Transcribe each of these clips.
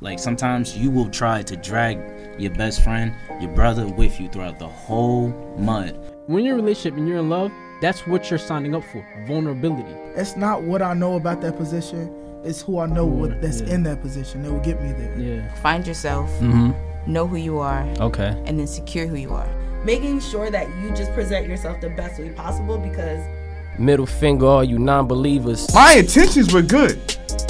Like sometimes you will try to drag your best friend, your brother with you throughout the whole mud. When you're in a relationship and you're in love, that's what you're signing up for. Vulnerability. It's not what I know about that position. It's who I know what that's yeah. in that position that will get me there. Yeah. Find yourself, Mm-hmm. know who you are, Okay. and then secure who you are. making sure that you just present yourself the best way possible because Middle finger, all you non-believers. My intentions were good.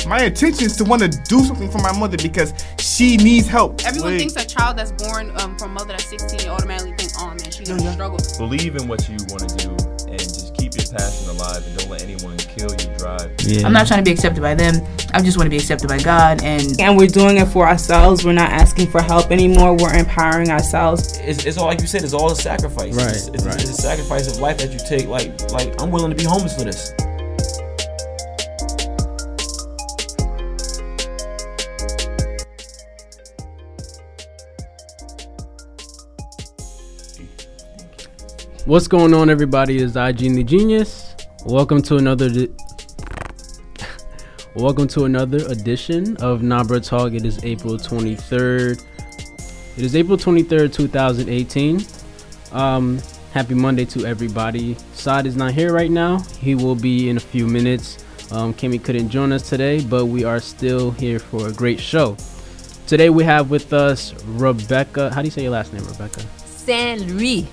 My intentions to want to do something for my mother because she needs help. Everyone Like, thinks a child that's born um, from a mother that's 16 you automatically think, oh man, she's gonna struggle. believe in what you want to do and just keep your passion alive and don't let anyone kill your drive. Yeah. I'm not trying to be accepted by them. I just want to be accepted by God. And and we're doing it for ourselves. We're not asking for help anymore. We're empowering ourselves. it's, it's all like you said. It's all a sacrifice. Right, It's, it's, right. it's a sacrifice of life that you take. Like like I'm willing to be homeless for this. What's going on, everybody? Is IG the Genius. Welcome to another. Di- Welcome to another edition of Nabra Talk. It is April 23rd. It is April 23rd, 2018. Um, happy Monday to everybody. Saad is not here right now. He will be in a few minutes. Um, Kimmy couldn't join us today, but we are still here for a great show. Today we have with us Rebecca. How do you say your last name, Rebecca? San Louis,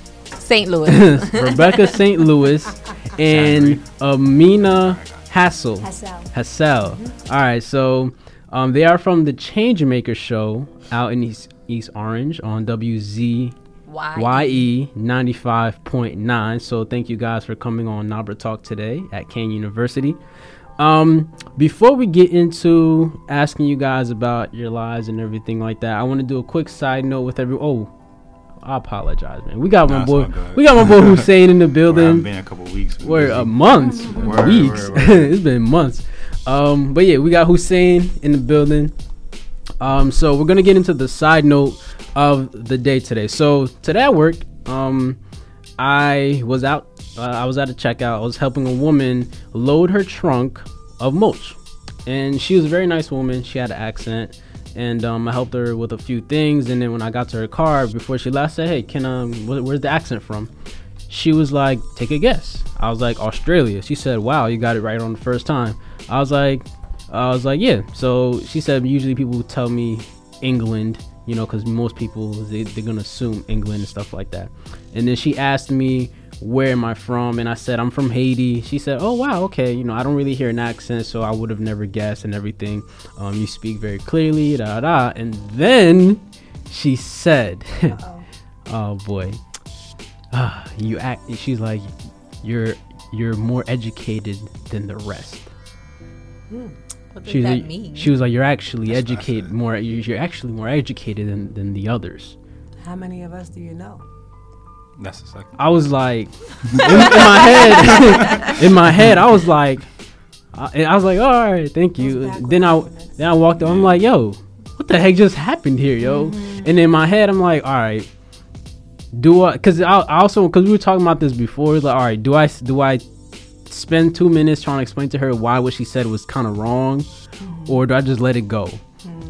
St. Louis. Rebecca St. Louis and Amina Hassel. Hassel. Hassel. All right, so um, they are from the Change Maker show out in East, East Orange on WZYE Why? 95.9. So thank you guys for coming on Nabra Talk today at Kean University. Um, before we get into asking you guys about your lives and everything like that, I want to do a quick side note with every. Oh, I apologize, man. We got Nah, my boy. We got my boy Hussein in the Where building. been a couple weeks. We're a month, Word, weeks. word, word. it's been months. Um, but yeah, we got Hussein in the building. Um, so we're gonna get into the side note of the day today. So today at work, um, I was out. Uh, I was at a checkout. I was helping a woman load her trunk of mulch, and she was a very nice woman. She had an accent, and um, I helped her with a few things. And then when I got to her car, before she left, I said, "Hey, can um, wh- where's the accent from?" She was like, "Take a guess." I was like, "Australia." She said, "Wow, you got it right on the first time." I was like, I was like, "Yeah." So she said, "Usually people tell me England, you know, because most people they, they're gonna assume England and stuff like that." And then she asked me, "Where am I from?" And I said, "I'm from Haiti." She said, "Oh wow, okay. You know, I don't really hear an accent, so I would have never guessed and everything. Um, you speak very clearly, da da." And then she said, "Oh boy." ah, you act she's like you're you're more educated than the rest What does she was that like, mean? she was like you're actually That's educated more you're you're actually more educated than, than the others How many of us do you know? That's the second. i was like in, in my head in my head i was like I, I was like all right thank you then i then i walked up i'm like yo what the heck just happened here yo Mm-hmm. and in my head i'm like all right do I? Because I, I also because we were talking about this before. Like, all right, do I do I spend two minutes trying to explain to her why what she said was kind of wrong, Mm-hmm. or do I just let it go?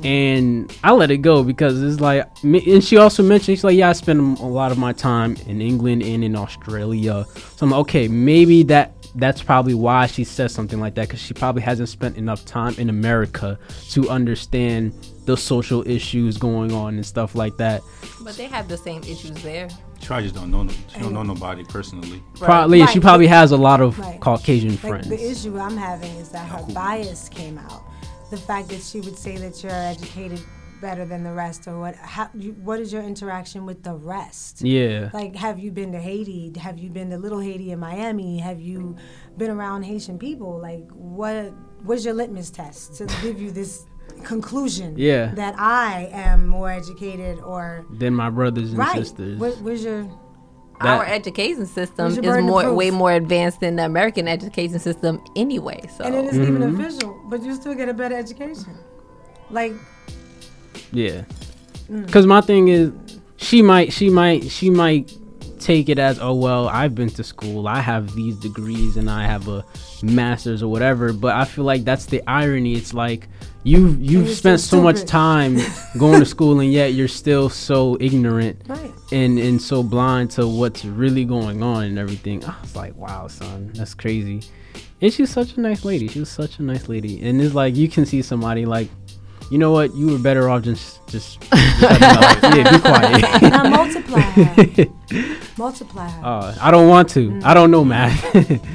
And I let it go because it's like, and she also mentioned she's like, yeah, I spend a lot of my time in England and in Australia. So I'm like, okay, maybe that that's probably why she says something like that because she probably hasn't spent enough time in America to understand the social issues going on and stuff like that. but they have the same issues there. She probably just don't know. no- She don't know nobody personally. Probably, Right, she probably has a lot of right. Caucasian Like friends. the issue I'm having is that her bias came out. The fact that she would say that you're educated better than the rest, or what? How? You, what is your interaction with the rest? yeah, Like, have you been to Haiti? Have you been to Little Haiti in Miami? Have you been around Haitian people? Like, what? What's your litmus test to give you this conclusion? Yeah. That I am more educated, or than my brothers and right? sisters. What, where's your? That- Our education system is your burden of more way more advanced than the American education system anyway. So And it isn't even Mm-hmm. official, but you still get a better education. Like, Yeah. Mm. Cuz my thing is she might she might she might take it as oh well I've been to school I have these degrees and I have a masters or whatever but I feel like that's the irony it's like You've you've spent still so much time going to school and yet you're still so ignorant Right. and and so blind to what's really going on and everything. I was like, wow, son, that's crazy. And she's such a nice lady. She was such a nice lady. And it's like you can see somebody like, you know what, you were better off just just, just yeah, be quiet. Now multiply multiply her. Uh, I don't want to. I don't know math.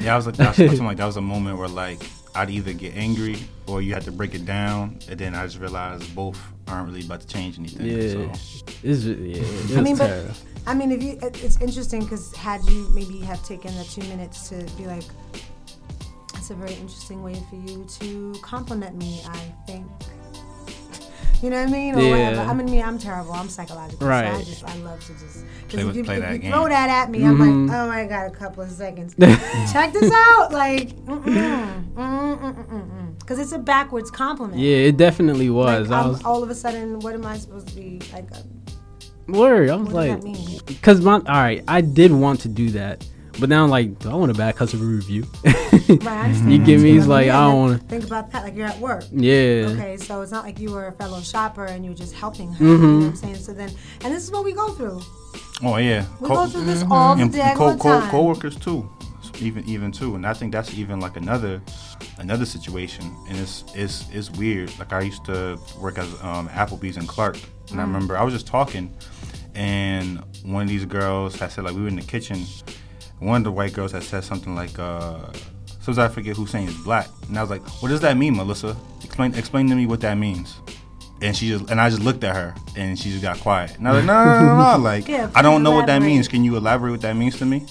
Yeah, I was like, that's something like that was a moment where like I'd either get angry or you had to break it down, and then I just realized both aren't really about to change anything. Yeah, So. it's yeah. It's I mean, but. I mean, if you, it, it's interesting because had you maybe have taken the two minutes to be like, that's a very interesting way for you to compliment me. I think. You know what I mean? Or whatever. I mean, me, I'm terrible. I'm psychological. So I just, I love to just. 'cause Play if you, play if that you game. throw that at me, I'm Mhm. like, oh, I got a couple of seconds. Check this out, like, mm-mm, mm-mm, because it's a backwards compliment. Yeah, it definitely was. Like, I was all of a sudden, what am I supposed to be like? uh, word. I was What like, because my all right, I did want to do that, but now I'm like, do I want a bad customer review. Right, you that get me? too. It's like I don't want to. Think about that, like you're at work. Yeah. Okay, so it's not like you were a fellow shopper and you were just helping her. You know what I'm saying? So then, and this is what we go through. Oh yeah, We go through this all the and daggone co- co- time. co-workers too, even even too, and I think that's even like another another situation, and it's it's it's weird. Like I used to work as um, Applebee's and Clark, and I Mm. remember I was just talking, and one of these girls had said like we were in the kitchen. One of the white girls had said something like, uh, "Sometimes I forget who's saying is black," and I was like, "What does that mean, Melissa? Explain explain to me what that means." And she just and I just looked at her and she just got quiet. And I was like, no, no, no, no, like Yeah, I don't know what that means. Can you elaborate what that means to me?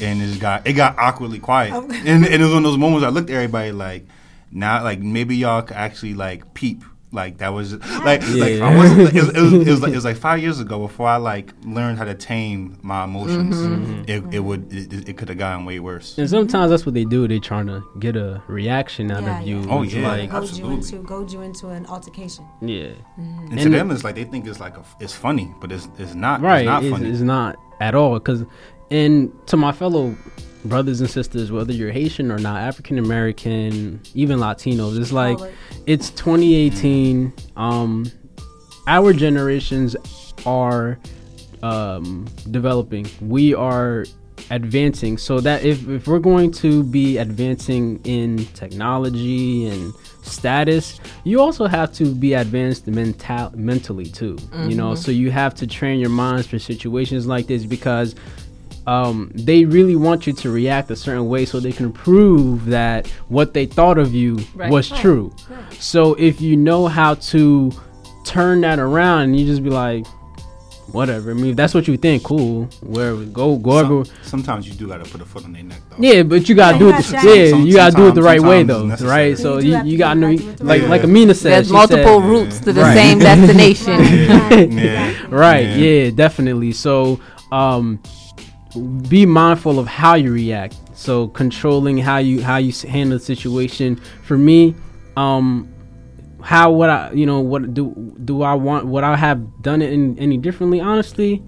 And it got it got awkwardly quiet. Oh. and, and it was one of those moments I looked at everybody like, now like maybe y'all could actually like peep. Like that was like like I wasn't. It was, it, was, it was like it was like five years ago before I like learned how to tame my emotions. Mhm. It, it would it, it could have gotten way worse. And sometimes that's what they do. They're trying to get a reaction out Yeah, of you. yeah. Oh, It's yeah. like goad you into goad you into an altercation. yeah. Mhm. And, to them, it's like they think it's like a, it's funny, but it's it's not. right It's not it's, funny. it's not at all because and to my fellow brothers and sisters whether you're haitian or not african american even latinos it's like it's 2018 um our generations are um developing. We are advancing. So that if, if we're going to be advancing in technology and status you also have to be advanced mental mentally too you know? Mhm. so you have to train your minds for situations like this because um, they really want you to react a certain way so they can prove that what they thought of you Right. was Right. true so if you know how to turn that around and you just be like whatever i mean if that's what you think cool where go go Some- over sometimes you do got to put a foot on their neck, though. yeah, but you gotta do it. gotta The, check. yeah, Some- you gotta do it the right way though, right? So You you, you gotta know, right, do it the like right like way. Amina said. There's multiple said- routes to the Right. same destination. Yeah. right Yeah. yeah. definitely so um be mindful of how you react so controlling how you how you handle the situation for me um how would i you know what do do i want would i have done it in, any differently honestly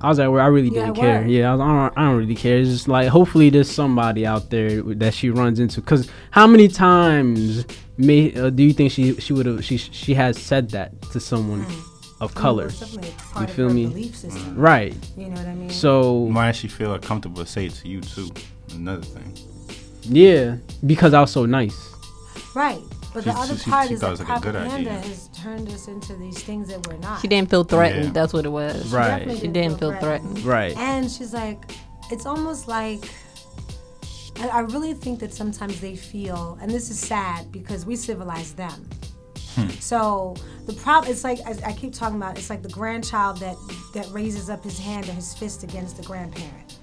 I was like, where I really Yeah, didn't care. Yeah, I, was, I, don't, I don't really care. It's just like, hopefully, there's somebody out there that she runs into. Because how many times may uh, do you think she she would have she she has said that to someone of color? It's definitely a part You feel me? Belief. Right. You know what I mean? So Why does she feel comfortable to say it to you too? Another thing. yeah, because I was so nice. right. But the other she- part she is that like propaganda has turned us into these things that we're not. She didn't feel threatened. Yeah. That's what it was. Right. definitely She didn't feel threatened. Right. And she's like, it's almost like, I, I really think that sometimes they feel, and this is sad because we civilize them. Hmm. So the problem, it's like I, I keep talking about. It's like the grandchild that that raises up his hand or his fist against the grandparent.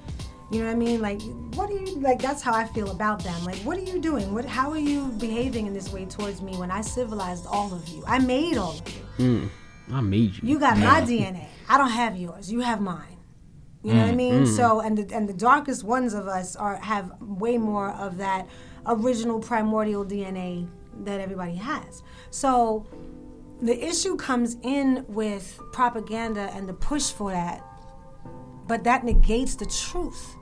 You know what I mean? Like, what are you like? That's how I feel about them. Like, what are you doing? What? How are you behaving in this way towards me when I civilized all of you? I made all of you. Mm, I made you. You got my DNA. I don't have yours. You have mine. You know what I hmm. mean? Hmm. So and the and the darkest ones of us are have way more of that original primordial DNA that everybody has. So the issue comes in with propaganda and the push for that. But that negates the truth.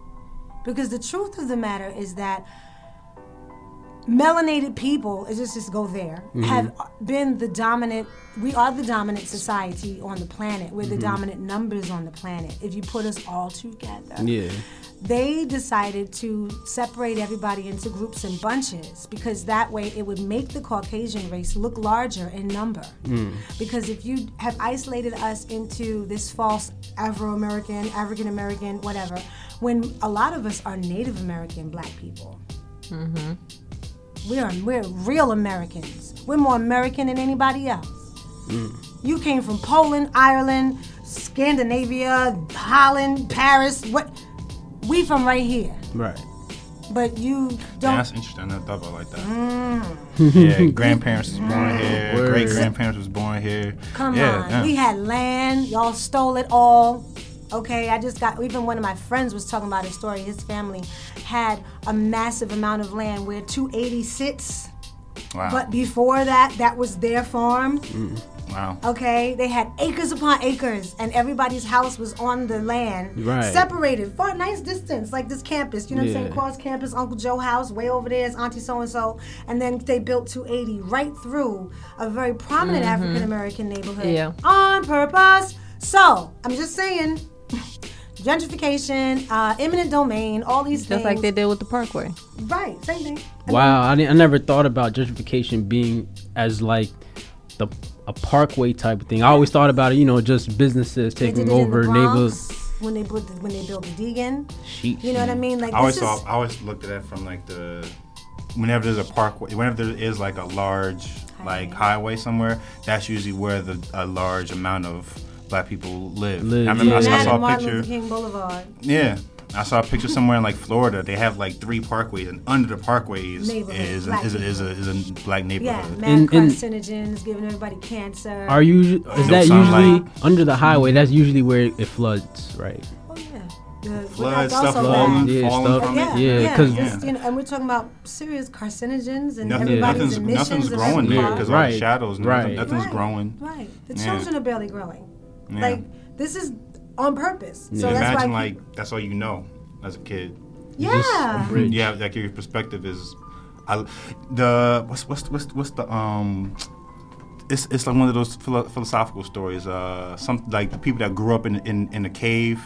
Because the truth of the matter is that melanated people, let's just, just go there, Mhm. have been the dominant. We are the dominant society on the planet. We're the Mhm. dominant numbers on the planet. If you put us all together, Yeah. they decided to separate everybody into groups and bunches because that way it would make the Caucasian race look larger in number. Mm. Because if you have isolated us into this false Afro American, African American, whatever, when a lot of us are Native American black people. Mm-hmm. We're we're real Americans. We're more American than anybody else. You came from Poland, Ireland, Scandinavia, Holland, Paris. What? We from right here, Right. but you don't. that's interesting. I never thought about it like that. Mm. yeah, grandparents was born here. Great grandparents was born here. Come yeah, on, yeah. we had land. Y'all stole it all. Okay, I just got. Even one of my friends was talking about his story. His family had a massive amount of land where 280 sits. Wow. But before that, that was their farm. wow. Okay, they had acres upon acres, and everybody's house was on the land, Right. separated far nice distance, like this campus. You know what I'm saying? Yeah. Across campus, Uncle Joe house, way over there is Auntie so and so, and then they built 280 right through a very prominent Mhm. African American neighborhood Yeah. on purpose. So I'm just saying, gentrification, uh, eminent domain, all these Just things. like they did with the Parkway. Right, same thing. Wow, I, didn't- I never thought about gentrification being as like the a parkway type of thing. I always thought about it, you know, just businesses They taking did it in over the neighborhoods. Bronx when they built the, when they built the Deegan. Sheesh. You know what I mean? Like I always saw. I always looked at that from like the whenever there's a parkway, whenever there is like a large like highway somewhere, that's usually where the a large amount of black people live. Live, I remember yeah. saw- I saw a Martin picture. Luther King Boulevard. Yeah. I saw a picture somewhere in like Florida. They have like three parkways, and under the parkways is a, black is, a, is, a, is a black Yeah, neighborhood. mad And- and- carcinogens, giving everybody cancer. Are you? Is No that sunlight. usually under the highway? That's usually where it floods, right? Oh yeah. The, but Flood that's stuff also falling. Yeah, falling stuff- from Yeah, it. Yeah, yeah, 'cause- just, you know, and we're talking about serious carcinogens and Nothing, everybody's nothing's, emissions nothing's growing there car. because all the shadows. and right. Nothing's Right, growing. Right. The Yeah. children are barely growing. Yeah. Like this is on purpose. So Yeah, that's imagine why. like that's all you know as a kid. yeah. bridge. Yeah, like your perspective is, I, the what's what's what's what's the um. It's, it's like one of those philo- philosophical stories. Uh, some like the people that grew up in in, in a cave,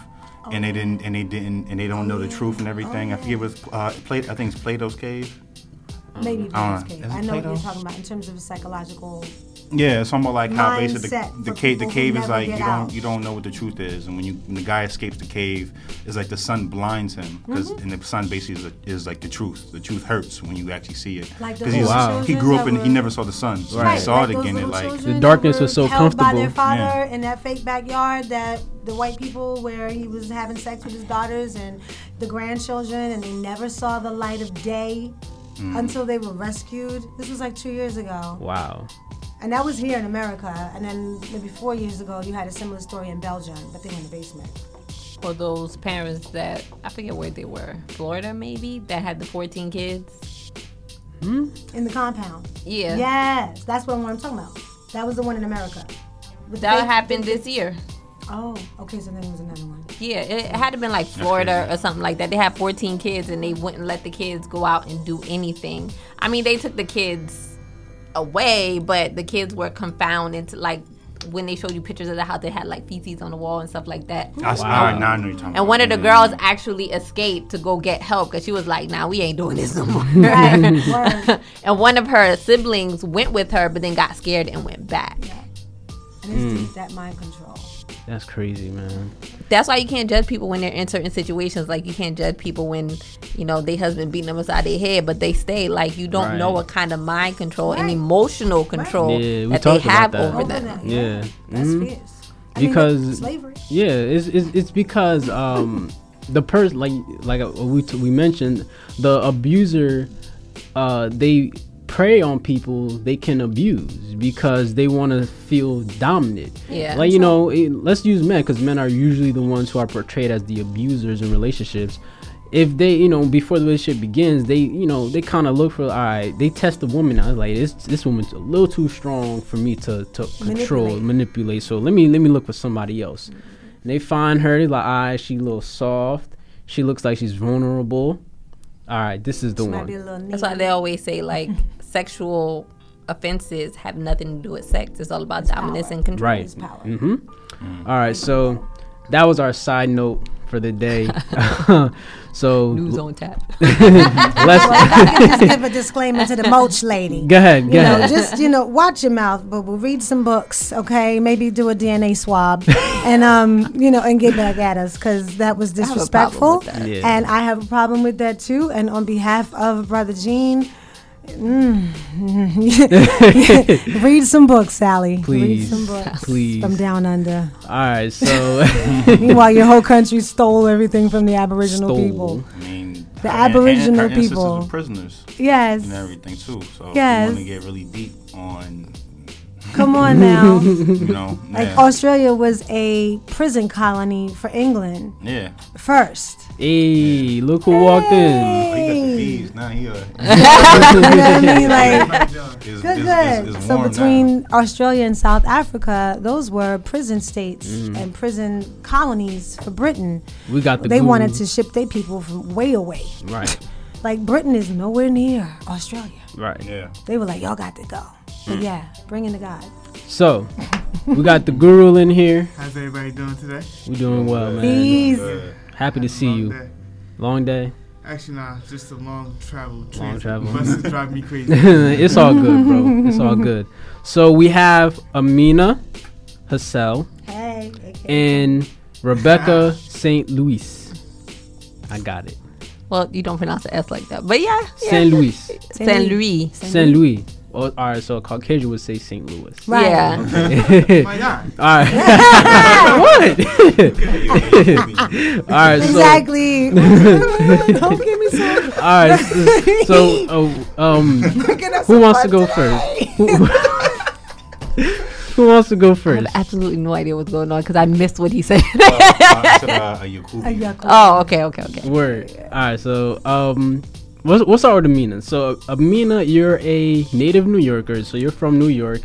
and they didn't and they didn't and they don't know the truth and everything. I forget what's uh, Plato. I think it's Plato's cave. Maybe Plato's don't cave. I know what you're talking about in terms of psychological. Yeah, it's something like how basically Mindset the, the cave the cave is like you don't out. you don't know what the truth is, and when you when the guy escapes the cave, it's like the sun blinds him because Mm-hmm. and the sun basically is, is like the truth. The truth hurts when you actually see it. Like Because those he's- Wow. he grew up that and he never saw the sun, so Right. he saw like it again. It like The darkness was so held by their father Yeah. in that fake backyard that the white people where he was having sex with his daughters and the grandchildren and they never saw the light of day Mm. until they were rescued. This was like two years ago. Wow. And that was here in America. And then maybe four years ago, you had a similar story in Belgium, but they were in the basement. For those parents that I forget where they were, Florida maybe, that had the 14 kids. Hmm? In the compound. Yeah. Yes, that's what I'm talking about. That was the one in America. With That fake- happened this year. Oh, okay, so then it was another one. Yeah, it had to been like Florida or something like that. They had 14 kids and they wouldn't let the kids go out and do anything. I mean, they took the kids away, but the kids were confounded into like when they showed you pictures of the house, they had like feces on the wall and stuff like that. I, wow. I, now I know you're talking And about. one of the Yeah. girls actually escaped to go get help because she was like, "Nah, we ain't doing this no more." Word. and one of her siblings went with her, but then got scared and went back. Yeah. And it's Mm. that mind control. That's crazy, man. That's why you can't judge people when they're in certain situations. Like you can't judge people when you know they husband beating them upside their head, but they stay. Like you don't Right. know what kind of mind control and emotional control Yeah, that they have that. over Over them. that, Yeah. That's Mhm. fierce. I mean, Because that's slavery. Yeah, it's it's, it's because um the person like like uh, we t- we mentioned the abuser uh they prey on people they can abuse because they want to feel dominant. Yeah. Like you know, it, let's use men because men are usually the ones who are portrayed as the abusers in relationships. If they, you know, before the relationship begins, they, you know, they kind of look for, all right, they test the woman out. Like this, this woman's a little too strong for me to, to control, Manipulate. So let me, let me look for somebody else. And they find her. They like, all right, she a little soft. She looks like she's vulnerable. All right, this is the She might one. be a little That's why they always say like sexual offenses have nothing to do with sex. It's all about dominance and control. Right. Mm-hmm. All right, so that was our side note for the day. so News on tap. let's Well, I just give a disclaimer to the moach lady. Go ahead, You go know, ahead. just you know, watch your mouth, but we'll read some books, okay? Maybe do a DNA swab, and um, you know, and get back at us because that was have a disrespectful, with that. Yeah. and I have a problem with that too. And on behalf of Brother Gene. Mm, read some books, Sally. Please, read some books please. from down under. All right, so Meanwhile, your whole country stole everything from the Aboriginal Stole. people. I mean, The and- Aboriginal ancestors people. were prisoners. Yes. And everything too. So Yes. you want to get really deep on, Come on now. you know, Like yeah, Australia was a prison colony for England yeah. first. hey, look who walked Oh, in. he got the bees now. He uh, you know what I mean? Like, is, good, is, good. is, is so warm between Australia and South Africa, those were prison states Mm. and prison colonies for Britain. We got the They guru. wanted to ship their people from way away. Right, Like Britain is nowhere near Australia. right. Yeah. They were like, y'all got to go. But Mm. yeah, bring in the God. So we got the guru in here. How's everybody doing today? We're doing well, man. Peace. Good. Happy to see Long you. day. Long day. Actually, nah, just a long travel. Long travel. Buses drive me crazy. it's all good, bro. It's all good. So we have Amina Hassel Hey. and Rebecca St. Louis. I got it. Well, you don't pronounce the S like that, but yeah. yeah. Saint Louis. Saint Louis. Saint Louis. Oh, all right, so a Caucasian would say St. Louis. Right. Yeah. My God. All right. what? all right. So, Exactly. Don't give me so. all right. So, so uh, um, who wants to go first? Who, who wants to go first? I first? have absolutely no idea what's going on because I missed what he said. I said, uh, a Yakubi. oh, okay, okay, okay. Word. All right. So, um, what's what's our Amina? So, Amina, you're a native New Yorker. So you're from New York.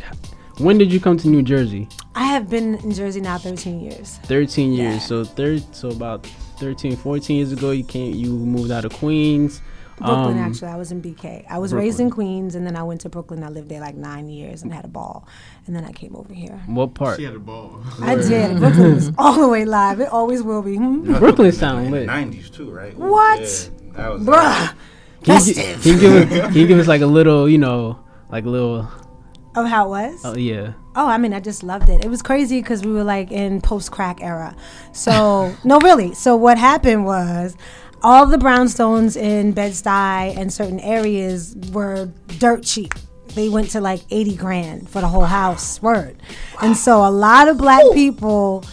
When did you come to New Jersey? I have been in Jersey now 13 years. 13 years. Yeah. So third. So about 13, 14 years ago, you came. You moved out of Queens. Brooklyn, Um, actually. I was in BK. I was raised in Queens, and then I went to Brooklyn. I lived there like nine years and had a ball. And then I came over here. What part? She had a ball. I did. Brooklyn was all the way live. It always will be. Hmm? Brooklyn sound lit. Nineties too, right? What? Yeah, that was Bruh. Can you, gi- can you give us, can you give us like a little, you know, like a little? Of how it was? Oh yeah. Oh, I mean, I just loved it. It was crazy because we were like in post crack era. So, no, really. So, what happened was all the brownstones in Bed-Stuy and certain areas were dirt cheap. They went to like 80 grand for the whole house. Word. And so, a lot of black people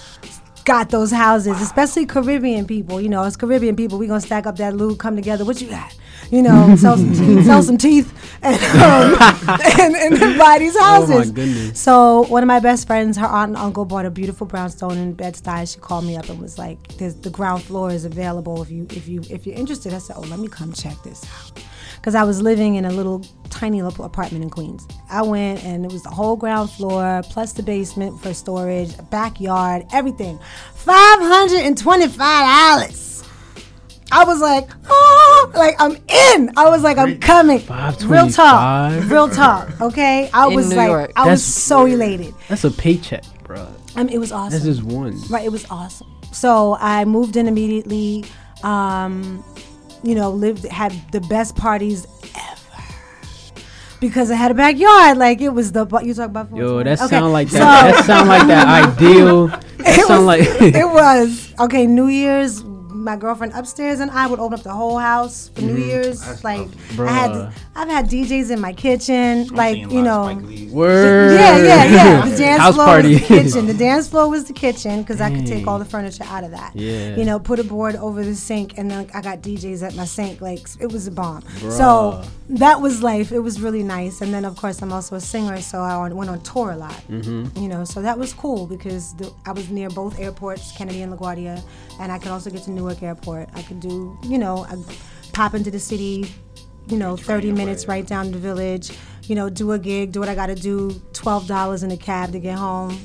got those houses, especially Caribbean people. You know, as Caribbean people, we gonna stack up that loot, come together. What you got? you know, sell some teeth, sell some teeth and, um, and, and everybody's houses. Oh my goodness. So one of my best friends, her aunt and uncle bought a beautiful brownstone in Bed Stuy. She called me up and was like, "The ground floor is available if you if you if you're interested." I said, "Oh, let me come check this out." Because I was living in a little tiny little apartment in Queens. I went and it was the whole ground floor plus the basement for storage, backyard, everything. $525. I was like, oh, like I'm in. I was like, I'm coming. Real talk, real talk. Okay, I In was New like, York. I was That's- so elated. That's a paycheck, bro. I mean, it was awesome. That's just one. Right, it was awesome. So I moved in immediately. Um, you know, lived had the best parties ever because I had a backyard. Like it was the you talk about. Yo, that Okay, sound like so- that. that sound like that ideal. That it sound was, like. it was okay. New Year's, my girlfriend upstairs and I would open up the whole house for New Mhm. Year's. like I had, I've had DJs in my kitchen. like you know, Word. yeah, yeah, yeah. The dance House floor party. was the kitchen. The dance floor was the kitchen because I could take all the furniture out of that. Yeah. You know, put a board over the sink, and then I got DJs at my sink. Like it was a bomb. Bruh. So that was life. It was really nice. And then of course I'm also a singer, so I went on tour a lot. Mhm. You know, so that was cool because the, I was near both airports, Kennedy and LaGuardia, and I could also get to Newark Airport. I could do, you know, I pop into the city, you know, 30 minutes right down the village, you know, do a gig, do what I got to do, $12 in a cab to get home.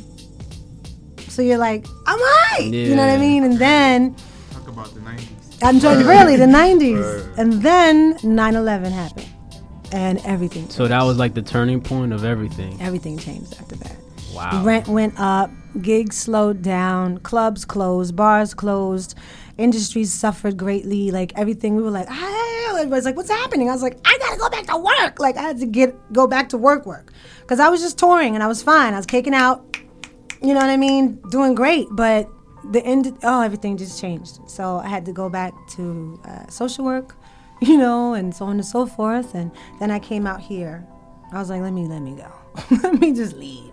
So you're like, I'm right. You know what I mean? And then Talk about the 90s. I'm trying, really, the 90s. And then 9 11 happened. And everything So that was like the turning point of everything. Everything changed after that. Wow. Rent went up, gigs slowed down, clubs closed, bars closed, industries suffered greatly. Like everything, we were like, ah, everybody's like, what's happening? I was like, I gotta go back to work. Like I had to get go back to work, work, because I was just touring and I was fine. I was kicking out, you know what I mean, doing great. But the end, oh, everything just changed. So I had to go back to uh, social work, you know, and so on and so forth. And then I came out here. I was like, let me, let me go. let me just leave.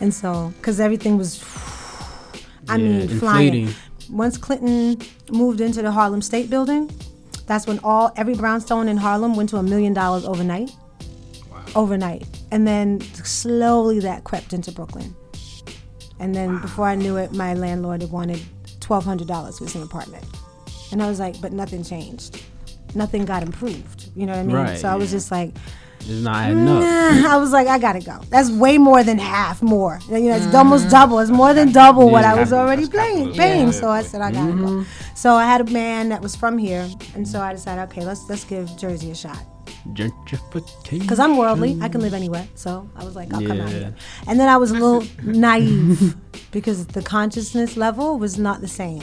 And so, because everything was, I Yeah, mean, flying. Once Clinton moved into the Harlem State Building, that's when all every brownstone in Harlem went to a million dollars overnight. Overnight, and then slowly that crept into Brooklyn. And then before I knew it, my landlord had wanted twelve hundred dollars for same apartment, and I was like, but nothing changed, nothing got improved. You know what I mean? Right, so I was just like, It's not adding up. Nah, I was like, I gotta go. That's way more than half more. You know, it's almost double. It's more than double what I was already paying. Paying. Yeah. So I said, I gotta go. Mhm. So I had a man that was from here, and so I decided, okay, let's let's give Jersey a shot. Gentrification. Cause I'm worldly, I can live anywhere. So I was like, I'll come out here. And then I was a little naive because the consciousness level was not the same,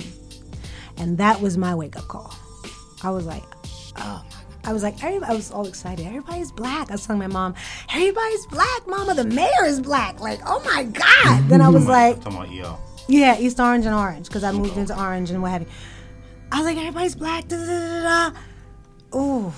and that was my wake up call. I was like, oh my I was like, everybody, I was all excited. Everybody's black. I was telling my mom, everybody's black, mama. The mayor is black. Like, oh my God. then I was like, talking about EO. yeah, East Orange and Orange, because I moved into Orange and what have you. I was like, everybody's black. Da, da, da, da. Ooh.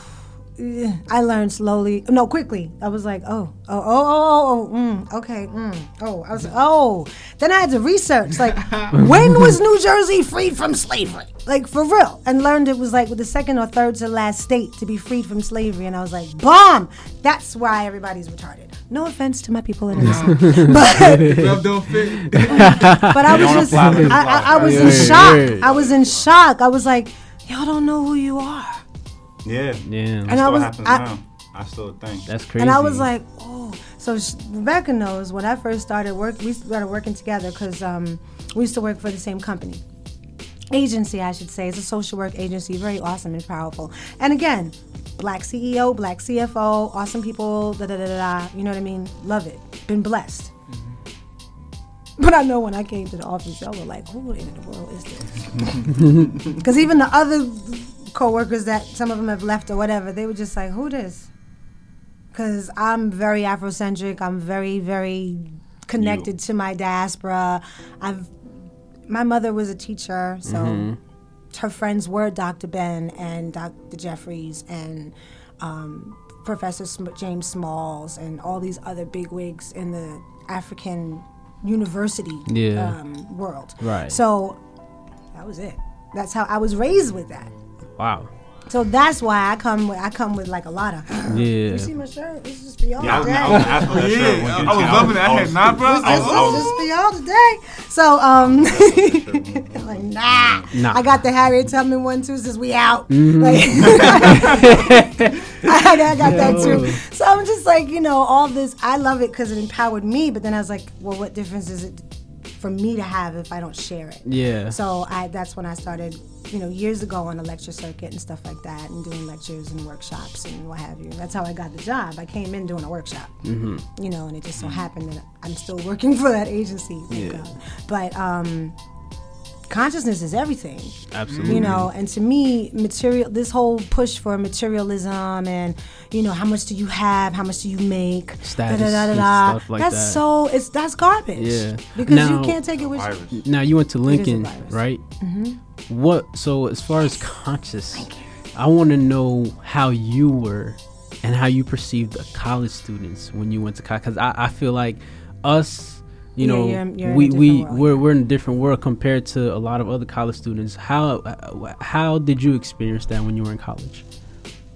Yeah. I learned slowly, no, quickly. I was like, oh, oh, oh, oh, oh, oh mm, okay, mm, oh. I was like, oh. Then I had to research, like, when was New Jersey freed from slavery? Like, for real. And learned it was like the second or third to last state to be freed from slavery. And I was like, bomb! That's why everybody's retarded. No offense to my people in this. but, don't fit. but I was just, I, I, I was in Yeah. shock. I was in shock. I was like, y'all don't know who you are. Yeah. Yeah. And I was- happens I- now. I still think. That's crazy. And I was like, oh. So sh- Rebecca knows when I first started work, we started working together because um, we used to work for the same company. Agency, I should say. It's a social work agency, very awesome and powerful. And again, black CEO, black CFO, awesome people, da da da da da. You know what I mean? Love it. Been blessed. But I know when I came to the office, y'all were like, who in the world is this? Because even the other coworkers that some of them have left or whatever, they were just like, who this? Because I'm very Afrocentric. I'm very, very connected to my diaspora. I've my mother was a teacher, so Mhm. her friends were Dr. Ben and Dr. Jeffries and um, Professor Sm- James Smalls and all these other bigwigs in the African university Yeah. um, world. Right. So that was it. That's how I was raised with that. Wow. So that's why I come with I come with like a lot of. Yeah. You see my shirt? This is just for y'all Yeah, I was- today. I was asking for that shirt when you I was loving it. I had nah, bro. This I is was- I was- just for y'all today. So um, like nah. Nah. I got the Harriet Tubman one too. Since we out, Mhm. like I, I got that too. So I'm just like you know all this. I love it because it empowered me. But then I was like, well, what difference is it for me to have if I don't share it? Yeah. So I that's when I started, you know, years ago on a lecture circuit and stuff like that, and doing lectures and workshops and what have you. That's how I got the job. I came in doing a workshop, Mhm. you know, and it just so happened that I'm still working for that agency. Yeah. God. But um, consciousness is everything. Absolutely. You know, and to me, material. This whole push for materialism and you know, how much do you have? How much do you make? Status da, da, da, da, da, stuff like that's that. so. It's that's garbage. Yeah. Because Now- you can't take it with you. Now you went to It is a Lincoln, virus. right? Mhm. What? So as far as conscious, I want to know how you were and how you perceived the college students when you went to college. Because I, I feel like us, you Yeah, know, you're- you're we we world. we're we're in a different world compared to a lot of other college students. How how did you experience that when you were in college?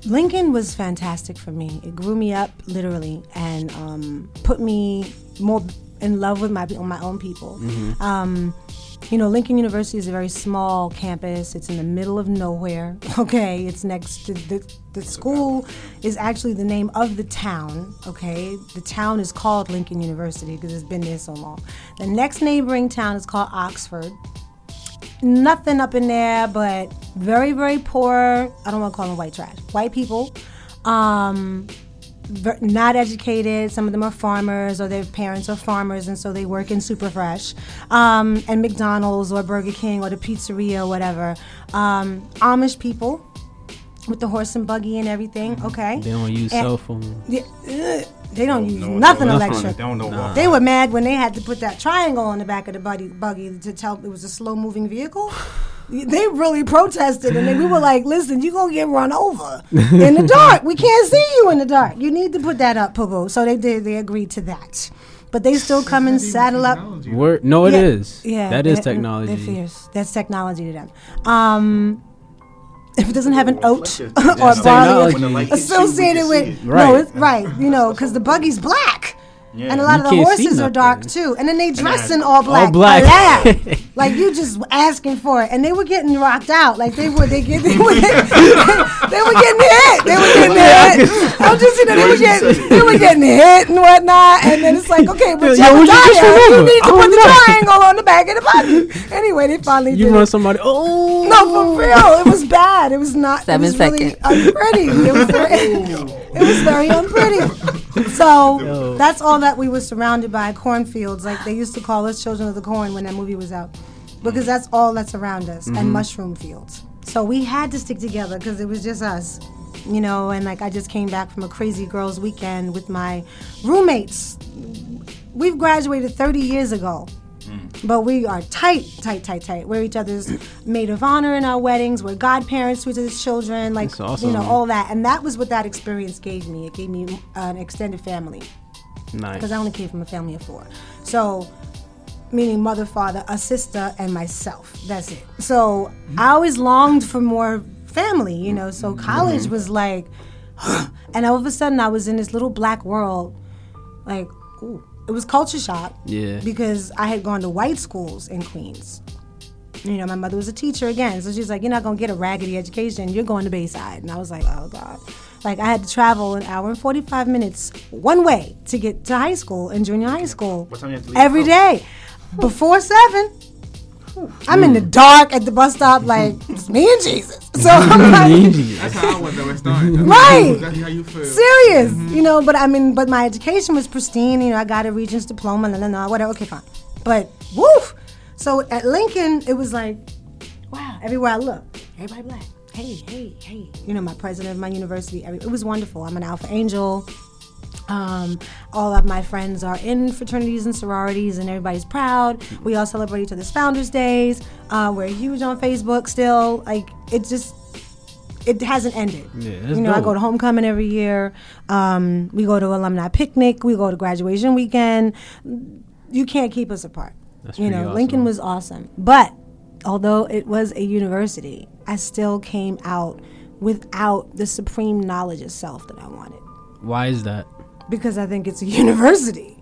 Lincoln was fantastic for me. It grew me up literally and um, put me more in love with my my own people. Mhm. Um, you know, Lincoln University is a very small campus. It's in the middle of nowhere. Okay, it's next to the the school is actually the name of the town. Okay, the town is called Lincoln University because it's been there so long. The next neighboring town is called Oxford. Nothing up in there but very very poor. I don't want to call them white trash. White people, um, not educated. Some of them are farmers, or their parents are farmers, and so they work in super fresh, um, and McDonald's or Burger King or the pizzeria or whatever. Um, Amish people with the horse and buggy and everything. Okay, They don't use And- cell phones. yeah, ugh, they don't use no, nothing no, electric. They don't know what. They were mad when they had to put that triangle on the back of the buggy, buggy to tell it was a slow moving vehicle. They really protested, and then we were like, "Listen, you are gonna get run over in the dark. We can't see you in the dark. You need to put that up, poo poo." So they did. They agreed to that, but they still come and saddle up. Word, no, it Yeah, is. Yeah, that is they're- technology. They're fierce. That's technology to them. Um, if it doesn't have an oat or That's barley technology. associated with, no, Right. it's right. You know, because the buggy's black. Yeah. And a lot You of the horses are dark too, and then they dress in all black. All black. Laugh. like you just asking for it, and they were getting rocked out. Like they were, they get, they were, they were getting hit. They were getting hit. I'm just, you know, they were getting, they were getting hit and whatnot. And then it's like, okay, but Yo, you, you just you need to I put don't the know. triangle on the back of the buggy. Anyway, they finally You did run somebody. Oh No, for real. It was bad. It was not. Seven it was really seconds. unpretty. It was very, it was very unpretty. So that's all that we were surrounded by cornfields. Like they used to call us children of the corn when that movie was out, because that's all that's around us, Mhm. and mushroom fields. So we had to stick together because it was just us. You know, and like I just came back from a crazy girls' weekend with my roommates. We've graduated 30 years ago. But we are tight, tight, tight, tight. We're each other's maid of honor in our weddings. We're godparents to each other's children. Like, awesome. you know, all that. And that was what that experience gave me. It gave me an extended family. Nice. Because I only came from a family of four. So, meaning mother, father, a sister, and myself. That's it. So, I always longed for more family, you know. So, college was mm-hmm. like, and all of a sudden I was in this little black world. Like, ooh, it was culture shock Yeah. because I had gone to white schools in Queens. You know, my mother was a teacher again, so she's like, "You're not gonna get a raggedy education. You're going to Bayside." And I was like, "Oh God!" Like I had to travel an hour and forty five minutes one way to get to high school and junior high school What time you have to leave? every oh. the before seven. I'm in the dark at the bus stop, like it's me and Jesus. So I'm like, That's how I was though. It started. right. Exactly how you feel. serious mm-hmm. you know but i mean but my education was pristine you know i got a regents diploma no no no whatever okay fine. But woof. So at lincoln it was like wow everywhere i look everybody black hey hey hey you know my president of my university. It was wonderful i'm an alpha angel um, all of my friends are in fraternities and sororities, and everybody's proud. We all celebrate each other's Founders Days. Uh, we're huge on Facebook still. Like it just, it hasn't ended. Yeah, you know, I go to homecoming every year. Um, we go to alumni picnic. We go to graduation weekend. You can't keep us apart. That's you know, Lincoln was awesome, but although it was a university, I still came out without the supreme knowledge itself that I wanted Why is that? because I think it's a university.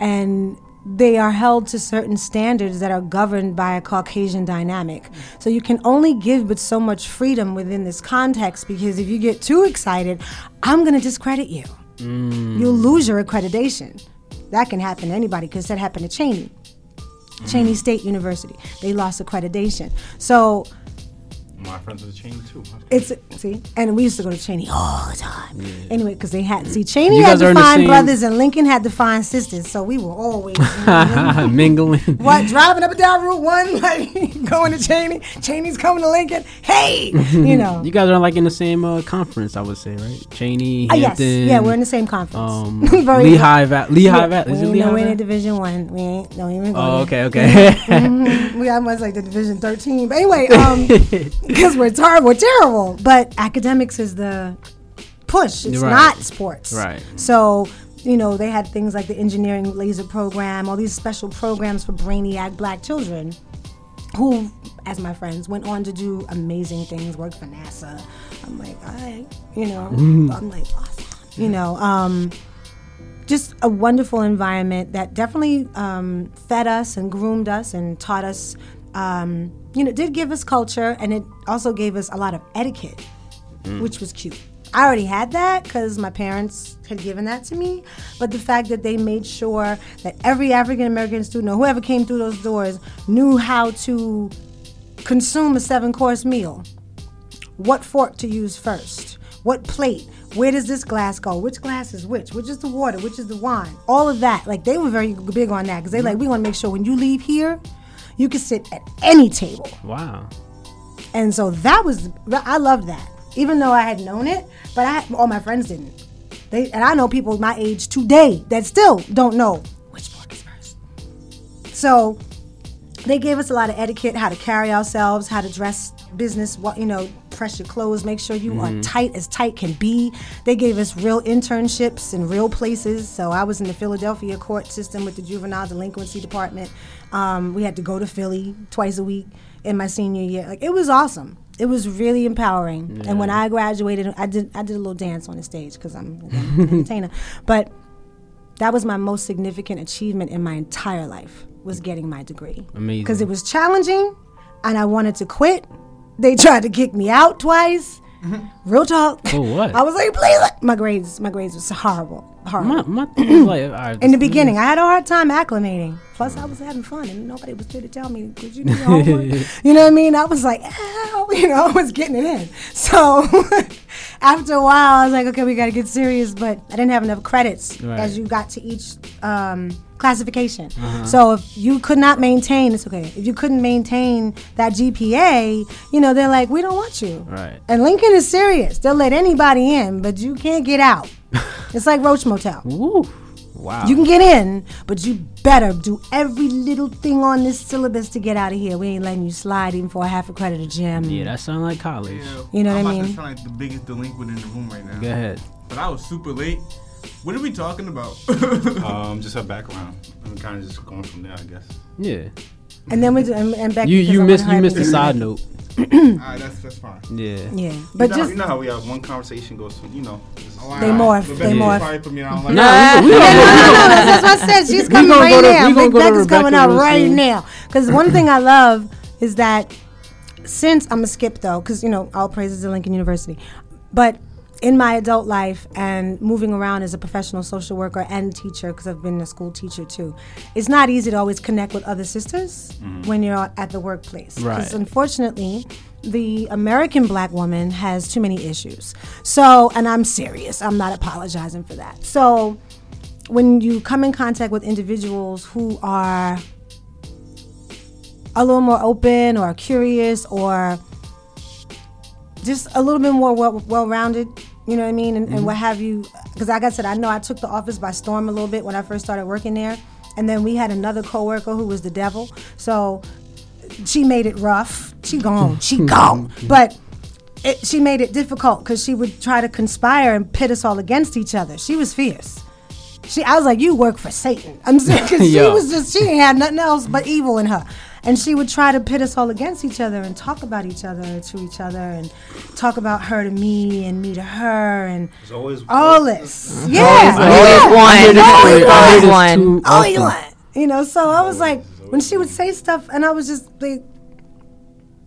And they are held to certain standards that are governed by a Caucasian dynamic. So you can only give but so much freedom within this context because if you get too excited, I'm going to discredit you. Mm. You'll lose your accreditation. That can happen to anybody because that happened to Cheyney. Cheyney State University. They lost accreditation. So My friends with Cheyney too. it's see, and we used to go to Cheyney all the time. Anyway, because they had see Cheyney You had to the find brothers and Lincoln had to find sisters, so we were always Mingling. what driving up and down Route One, like going to Cheyney. Cheyney's coming to Lincoln. Hey, you know. you guys are like in the same uh, conference, I would say, right? Cheyney, Ah, yes, yeah, we're in the same conference. Um, Lehigh Valley. Lehigh Yeah, Valley. Is we it ain't Lehigh nowhere Valley? in Division One. We ain't don't even go. Oh, there. okay, okay. Mhm. We almost like the Division Thirteen, but anyway, um, because we're terrible, we're terrible. But academics is the push. It's Right. not sports. Right. So. You know, they had things like the engineering laser program, all these special programs for brainiac black children who, as my friends, went on to do amazing things, work for NASA. I'm like, right, you know, I'm like, awesome. You know, um, just a wonderful environment that definitely um, fed us and groomed us and taught us, um, you know, it did give us culture and it also gave us a lot of etiquette, Mm. which was cute. I already had that because my parents had given that to me, but the fact that they made sure that every African American student or whoever came through those doors knew how to consume a seven course meal. What fork to use first, what plate, where does this glass go, which glass is which, which is the water, which is the wine, all of that. Like they were very big on that because they like we want to make sure when you leave here, you could sit at any table. Wow. And so that was I loved that. Even though I had known it, but I all my friends didn't. They and I know people my age today that still don't know which fork is first. So they gave us a lot of etiquette, how to carry ourselves, how to dress business, what you know, press your clothes, make sure you are Mhm. tight as tight can be. They gave us real internships in real places. So I was in the Philadelphia court system with the juvenile delinquency department. Um, we had to go to Philly twice a week in my senior year. Like it was awesome. It was really empowering. And when I graduated, I did I did a little dance on the stage because I'm an entertainer. But that was my most significant achievement in my entire life was getting my degree Amazing. because it was challenging and I wanted to quit. They tried to kick me out twice. Mm-hmm. Real talk. Oh, what? I was like, please. My grades, my grades was horrible, horrible. My, my like, In the beginning, I had a hard time acclimating. Plus, I was having fun, and nobody was there to tell me, "Did you do your homework?" you know what I mean? I was like, Ow, you know, I was getting it in. So after a while, I was like, "Okay, we got to get serious." But I didn't have enough credits Right. as you got to each um, classification. Uh-huh. So if you could not maintain, it's okay. If you couldn't maintain that GPA, you know, they're like, "We don't want you." Right. And Lincoln is serious. They'll let anybody in, but you can't get out. It's like Roach Motel. Wow. You can get in, but you better do every little thing on this syllabus to get out of here. We ain't letting you slide even for a half a credit a gym. Yeah, that sounds like college. You know I'm what I about to mean? sound like the biggest delinquent in the room right now. Go ahead. But I was super late. What are we talking about? um, just her background. I'm kind of just going from there, I guess. Yeah. And then we do, and, and Becky. You you missed you to missed the side note. Alright, that's that's fine. Yeah. Yeah, You but know, just you know how we have one conversation goes to you know. They morph, they morph. Sorry for me, I don't No, like no, that. no, no, that's what I said. She's coming right go to- now. Big go to Becca's coming Rebecca up right now. Because one thing I love is that since I'm a skip though, because you know all praises to Lincoln University, but in my adult life and moving around as a professional social worker and teacher, because I've been a school teacher too, it's not easy to always connect with other sisters mm-hmm. when you're at the workplace. Right. Because unfortunately, the American black woman has too many issues. So, and I'm serious, I'm not apologizing for that. So, when you come in contact with individuals who are a little more open or curious or just a little bit more well, well-rounded you know what i mean? And, and mm-hmm. what have you because like i said i know i took the office by storm a little bit when i first started working there. And then we had another coworker who was the devil. So she made it rough. She gone. She gone. But it, she made it difficult because she would try to conspire and pit us all against each other. She was fierce. She, I was like, you work for Satan. I'm saying, cause she was just, she ain't had nothing else but evil in her. And she would try to pit us all against each other and talk about each other to each other and talk about her to me and me to her and always all this. Yeah. Always one. I hear this Always story- I this one. Always one. You know, so I was like, when she would say stuff, and I was just like,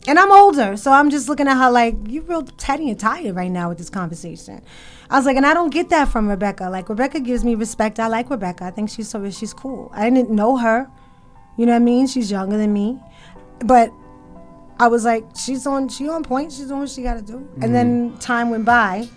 and I'm older, so I'm just looking at her like, you're real tetty and tired right now with this conversation. I was like, and I don't get that from Rebecca. Like Rebecca gives me respect. I like Rebecca. I think she's so she's cool. I didn't know her. You know what I mean? She's younger than me. But I was like, she's on she on point, she's doing what she gotta do. And then mm-hmm. time went by,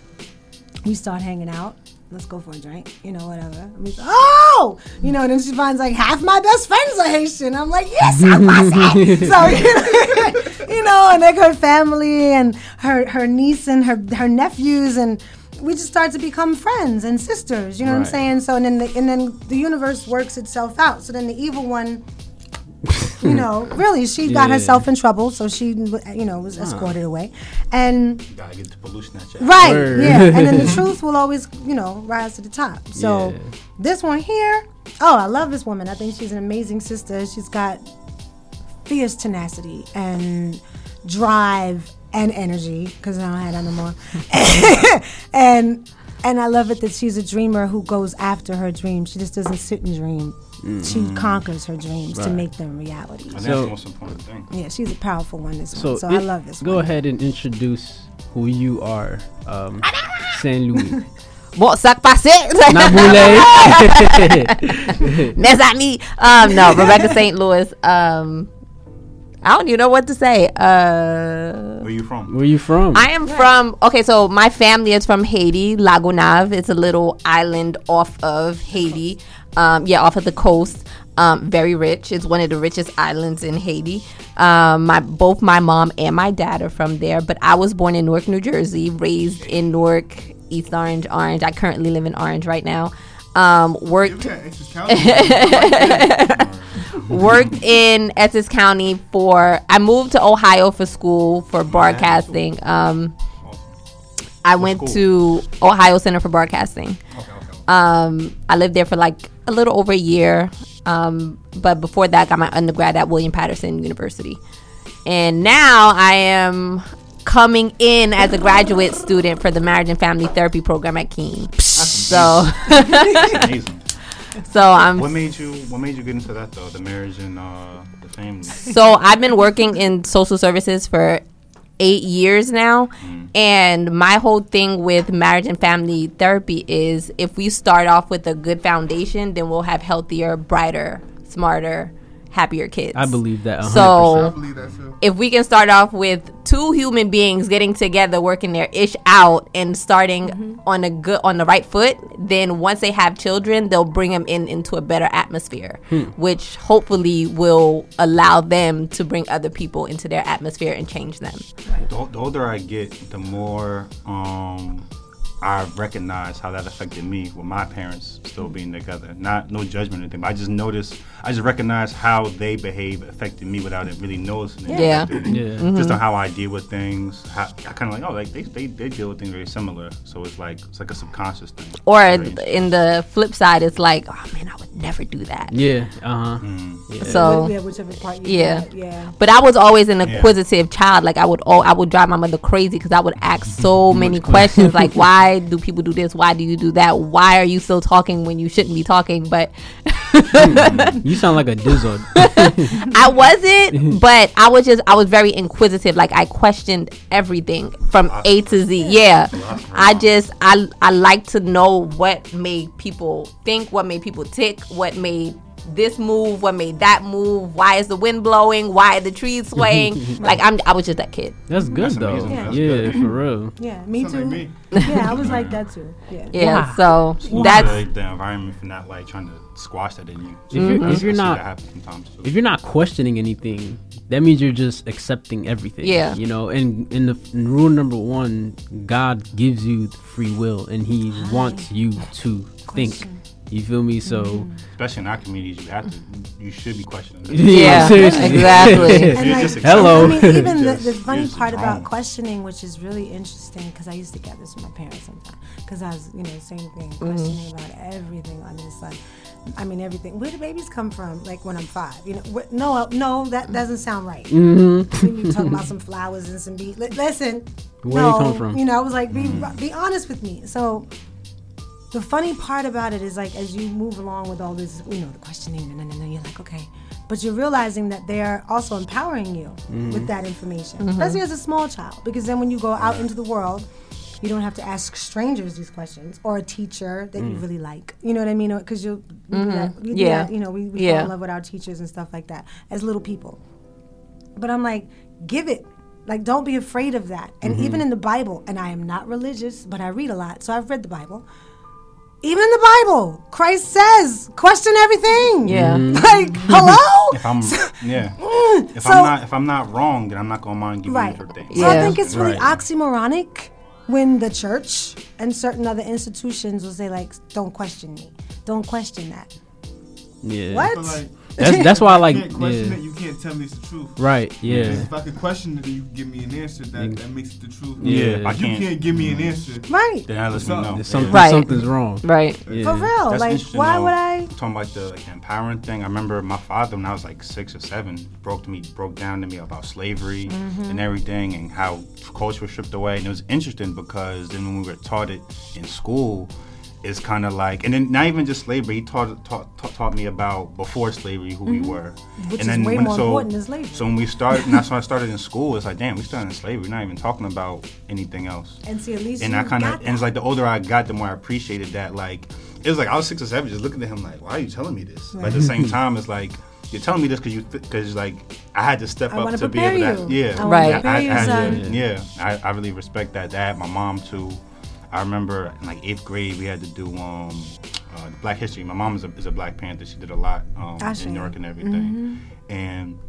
we start hanging out. Let's go for a drink, you know, whatever. And we- oh, you know, and then she finds like half my best friends are Haitian. I'm like, yes, I'm passing. so you know, and like her family and her her niece and her her nephews and we just start to become friends and sisters. You know what I'm saying? So and then the, and then the universe works itself out. So then the evil one you know, really, she got Yeah. herself in trouble, so she, you know, was escorted away, and Gotta get the pollution out right, Word. yeah, and then the truth will always, you know, rise to the top. So Yeah. this one here, oh, I love this woman. I think she's an amazing sister. She's got fierce tenacity and drive and energy because I don't have that no more, and. And I love it that she's a dreamer who goes after her dreams. She just doesn't sit and dream. She Mhm. conquers her dreams to make them reality. I think that's So- the most important thing. Yeah, she's a powerful one. This So, one, so I love this Go one. ahead and introduce who you are, um, Saint Louis. What sac passé? Naboule. Mes amis. Um, no, Rebecca St. Louis. Um, I don't even know what to say. Uh, Where you from? Where you from? I am from. Okay, so my family is from Haiti, La Gonâve. It's a little island off of Haiti. Um, yeah, off of the coast. Um, very rich. It's one of the richest islands in Haiti. Um, my both my mom and my dad are from there, but I was born in Newark, New Jersey, raised in Newark, East Orange, Orange. I currently live in Orange right now. Um, worked worked in Essex County for. I moved to Ohio for school for broadcasting. Um, I went to Ohio Center for Broadcasting. Um, I lived there for like a little over a year. Um, but before that, I got my undergrad at William Paterson University. And now I am coming in as a graduate student for the marriage and family therapy program at Kean. So, so I'm What made you? What made you get into that though? The marriage and uh, the family. so I've been working in social services for eight years now. Mm. And my whole thing with marriage and family therapy is if we start off with a good foundation, then we'll have healthier, brighter, smarter, happier kids. I believe that. 100%. So if we can start off with two human beings getting together, working their ish out, and starting on a good on the right foot, then once they have children, they'll bring them in into a better atmosphere, Hmm. which hopefully will allow them to bring other people into their atmosphere and change them. The, the older I get, the more um, I recognize how that affected me with my parents still being together. Not no judgment or anything, but I just noticed. I just recognize how they behave affected me without it really noticing. it Yeah. affected me. Yeah. Just Mhm. on how I deal with things. How, I kind of like oh like they, they they deal with things very similar. So it's like it's like a subconscious thing. Or in the flip side, it's like, oh man, I would never do that. Yeah. Uh huh. Mm. Yeah. So Yeah, whichever part you yeah, get, yeah. But I was always an Yeah. inquisitive child. Like I would, all I would drive my mother crazy because I would ask so many questions. Like, why do people do this? Why do you do that? Why are you still talking when you shouldn't be talking? But hmm. you sound like a dizzard. I wasn't. But I was just, I was very inquisitive. Like I questioned everything from A to Z. Yeah, I just, I, I like to know what made people think, what made people tick, what made this move, what made that move, why is the wind blowing, why are the trees swaying? like I'm, I was just that kid. That's good That's though. amazing. Yeah, That's good. for real. Yeah, me Sound too. like me. Yeah, I was like that too. Yeah. Yeah, so School that's the, the environment for not like trying to squash that in you. If you're, Mm-hmm. if you're not that happen sometimes. too. if you're not questioning anything, that means you're just accepting everything. Yeah. You know, and in the in rule number one, God gives you free will, and He wants you to think. You feel me? So. Especially in our communities, you have to, you should be questioning. Yeah, seriously. exactly. You're And like, Hello. I mean, even the, Just- the funny you're part about questioning, which is really interesting, because I used to get this with my parents sometimes, because I was, you know, the same thing, mm. questioning about everything under the sun. I mean, everything. Where do babies come from? Like when I'm five, you know? Wh- no, no, that doesn't sound right. Mm-hmm. You talking about some flowers and some bees. Li- listen, Where no, they come from? You know, I was like, be mm-hmm. be honest with me. So. The funny part about it is like as you move along with all this, you know, the questioning, and then, and then you're like, okay, but you're realizing that they're also empowering you with mm-hmm. that information, mm-hmm. especially as a small child, because then when you go out into the world, you don't have to ask strangers these questions or a teacher that you mm. really like. You know what I mean? Because you, we do that- mm-hmm. we do Yeah. that, you know, we, we Yeah. fall in love with our teachers and stuff like that as little people. But I'm like, give it. Like, don't be afraid of that. And even in the Bible, and I am not religious, but I read a lot, so I've read the Bible. Even in the Bible, Christ says, question everything. Yeah. Like, hello? If I'm, yeah. Mm, If so- I'm not, if I'm not wrong, then I'm not gonna mind giving Right. you for things. So I think it's really Right. oxymoronic when the church and certain other institutions will say, like, don't question me. Don't question that. Yeah. What? But like, That's that's why I like. you can't question Yeah. it. You can't tell me it's the truth. Right. Because Yeah. If I could question it, then you give me an answer. That, that makes it the truth. Yeah. if I you can't, can't give me an answer. Right. then I let me Something. know. Something, Right. something's wrong. Right. Yeah. For real. That's like, interesting, why though. would I? Talking about the like, empowering thing, I remember my father when I was like six or seven broke to me, broke down to me about slavery Mm-hmm. and everything, and how culture was stripped away. And it was interesting because then when we were taught it in school, it's kind of like, and then not even just slavery. He taught taught, taught, taught me about before slavery who we were, Mm-hmm. Which and is then way when, more so, important than slavery. So when we started, and that's when I started in school. It's like, damn, we started in slavery. We're not even talking about anything else And see, at least and you I kind of and it's like the older I got, the more I appreciated that. Like it was like I was six or seven, just looking at him like, why are you telling me this? But at the same time, it's like you're telling me this because you because like I had to step I up wanna be able to you. yeah I Right. prepare you, I, I, son. yeah, I, I really respect that. That my mom too. I remember in like eighth grade we had to do um uh, Black History. My mom is a, is a Black Panther. She did a lot um, in New York and everything. Mhm. And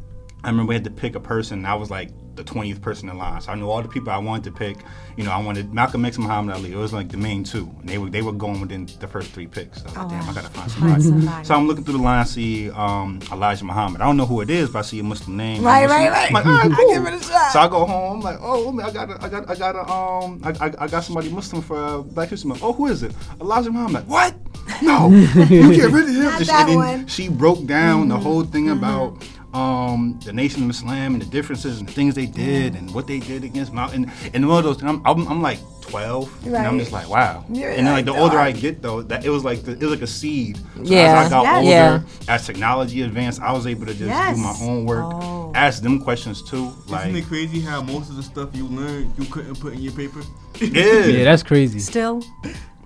I remember we had to pick a person. and I was like the 20th person in line. So I knew all the people I wanted to pick. You know, I wanted Malcolm X and Muhammad Ali. It was like the main two. And they were they were going within the first three picks. So I was like, Oh, damn, wow. I gotta find somebody. somebody. So I'm looking through the line, I see um, Elijah Muhammad. I don't know who it is, but I see a Muslim name. Right, I'm right, right. I'm like, all right, I give it a shot. So I go home. I'm like, oh, man, I got a, I got I got a, um I, I, I got somebody Muslim for uh, Black History Month. Oh, who is it? Elijah Muhammad. What? No, you get rid of him. Not And she- that and one. She broke down the Mhm, whole thing about um, the Nation of Islam and the differences and the things they did and what they did against Mount and and one of those. I'm, I'm, I'm like 12, and I'm just like, wow. You're and then like the like, older I get though, that it was like the, it was like a seed. So Yeah. As I got Yes. older, Yeah. as technology advanced, I was able to just Yes. do my own work, Oh. ask them questions too. Like, Isn't it crazy how most of the stuff you learned you couldn't put in your paper? yeah, Yeah, that's crazy. Still,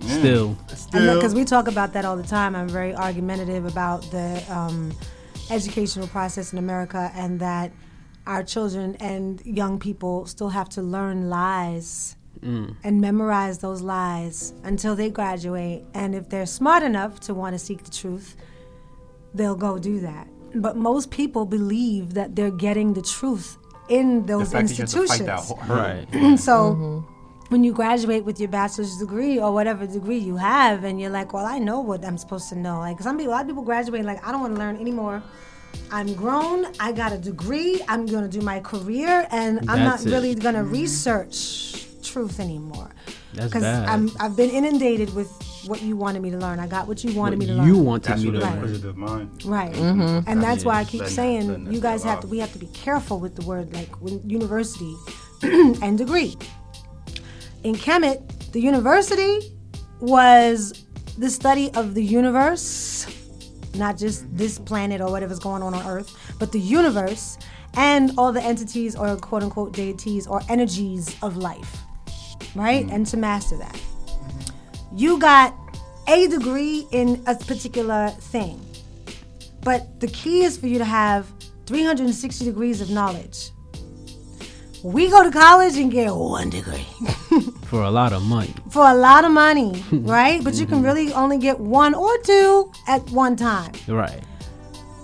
Still. because we talk about that all the time. I'm very argumentative about the um, educational process in America, and that our children and young people still have to learn lies Mm. and memorize those lies until they graduate. And if they're smart enough to want to seek the truth, they'll go do that. But most people believe that they're getting the truth in the those fact that you have to institutions. fight that whole. Right. so when you graduate with your bachelor's degree or whatever degree you have, and you're like, well, I know what I'm supposed to know. Like some people, a lot of people graduate like, I don't want to learn anymore. I'm grown. I got a degree. I'm gonna do my career, and I'm That's not it. really gonna research truth anymore. Because. I'm I've been inundated with what you wanted me to learn. I got what you wanted What me to you learn. You wanted That's me to learn. inquisitive mind. Right. Mhm. And that's why I keep Letting- saying letting you guys have to we have to be careful with the word like university and degree. In Kemet, the university was the study of the universe, not just this planet or whatever's going on on Earth, but the universe and all the entities or quote unquote deities or energies of life, right? Mm-hmm. And to master that. You got a degree in a particular thing. But the key is for you to have 360 degrees of knowledge. We go to college and get one degree For a lot of money. for a lot of money, right? But you can really only get one or two at one time. Right.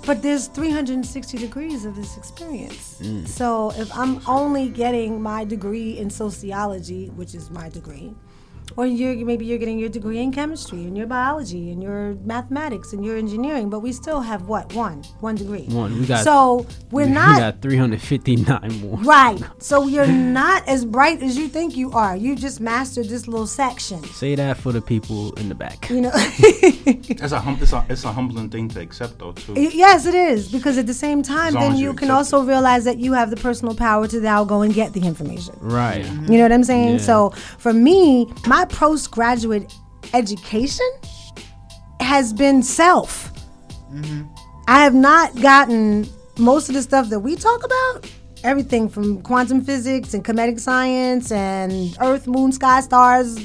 But there's 360 degrees of this experience. Mm. So if I'm only getting my degree in sociology, which is my degree, or you're maybe you're getting your degree in chemistry and your biology and your mathematics and your engineering, but we still have what one one degree. One. We got. So we're not. we not got 359 more. right. So you're not as bright as you think you are. You just mastered this little section. Say that for the people in the back. You know. It's a hum- it's a it's a humbling thing to accept though too. Y- Yes, it is because at the same time, then you you can accept also realize that you have the personal power to now go and get the information. Right. You know what I'm saying? Yeah. So for me, my postgraduate education has been self. Mm-hmm. I have not gotten most of the stuff that we talk about. Everything from quantum physics and Kemetic science and Earth, Moon, Sky, Stars,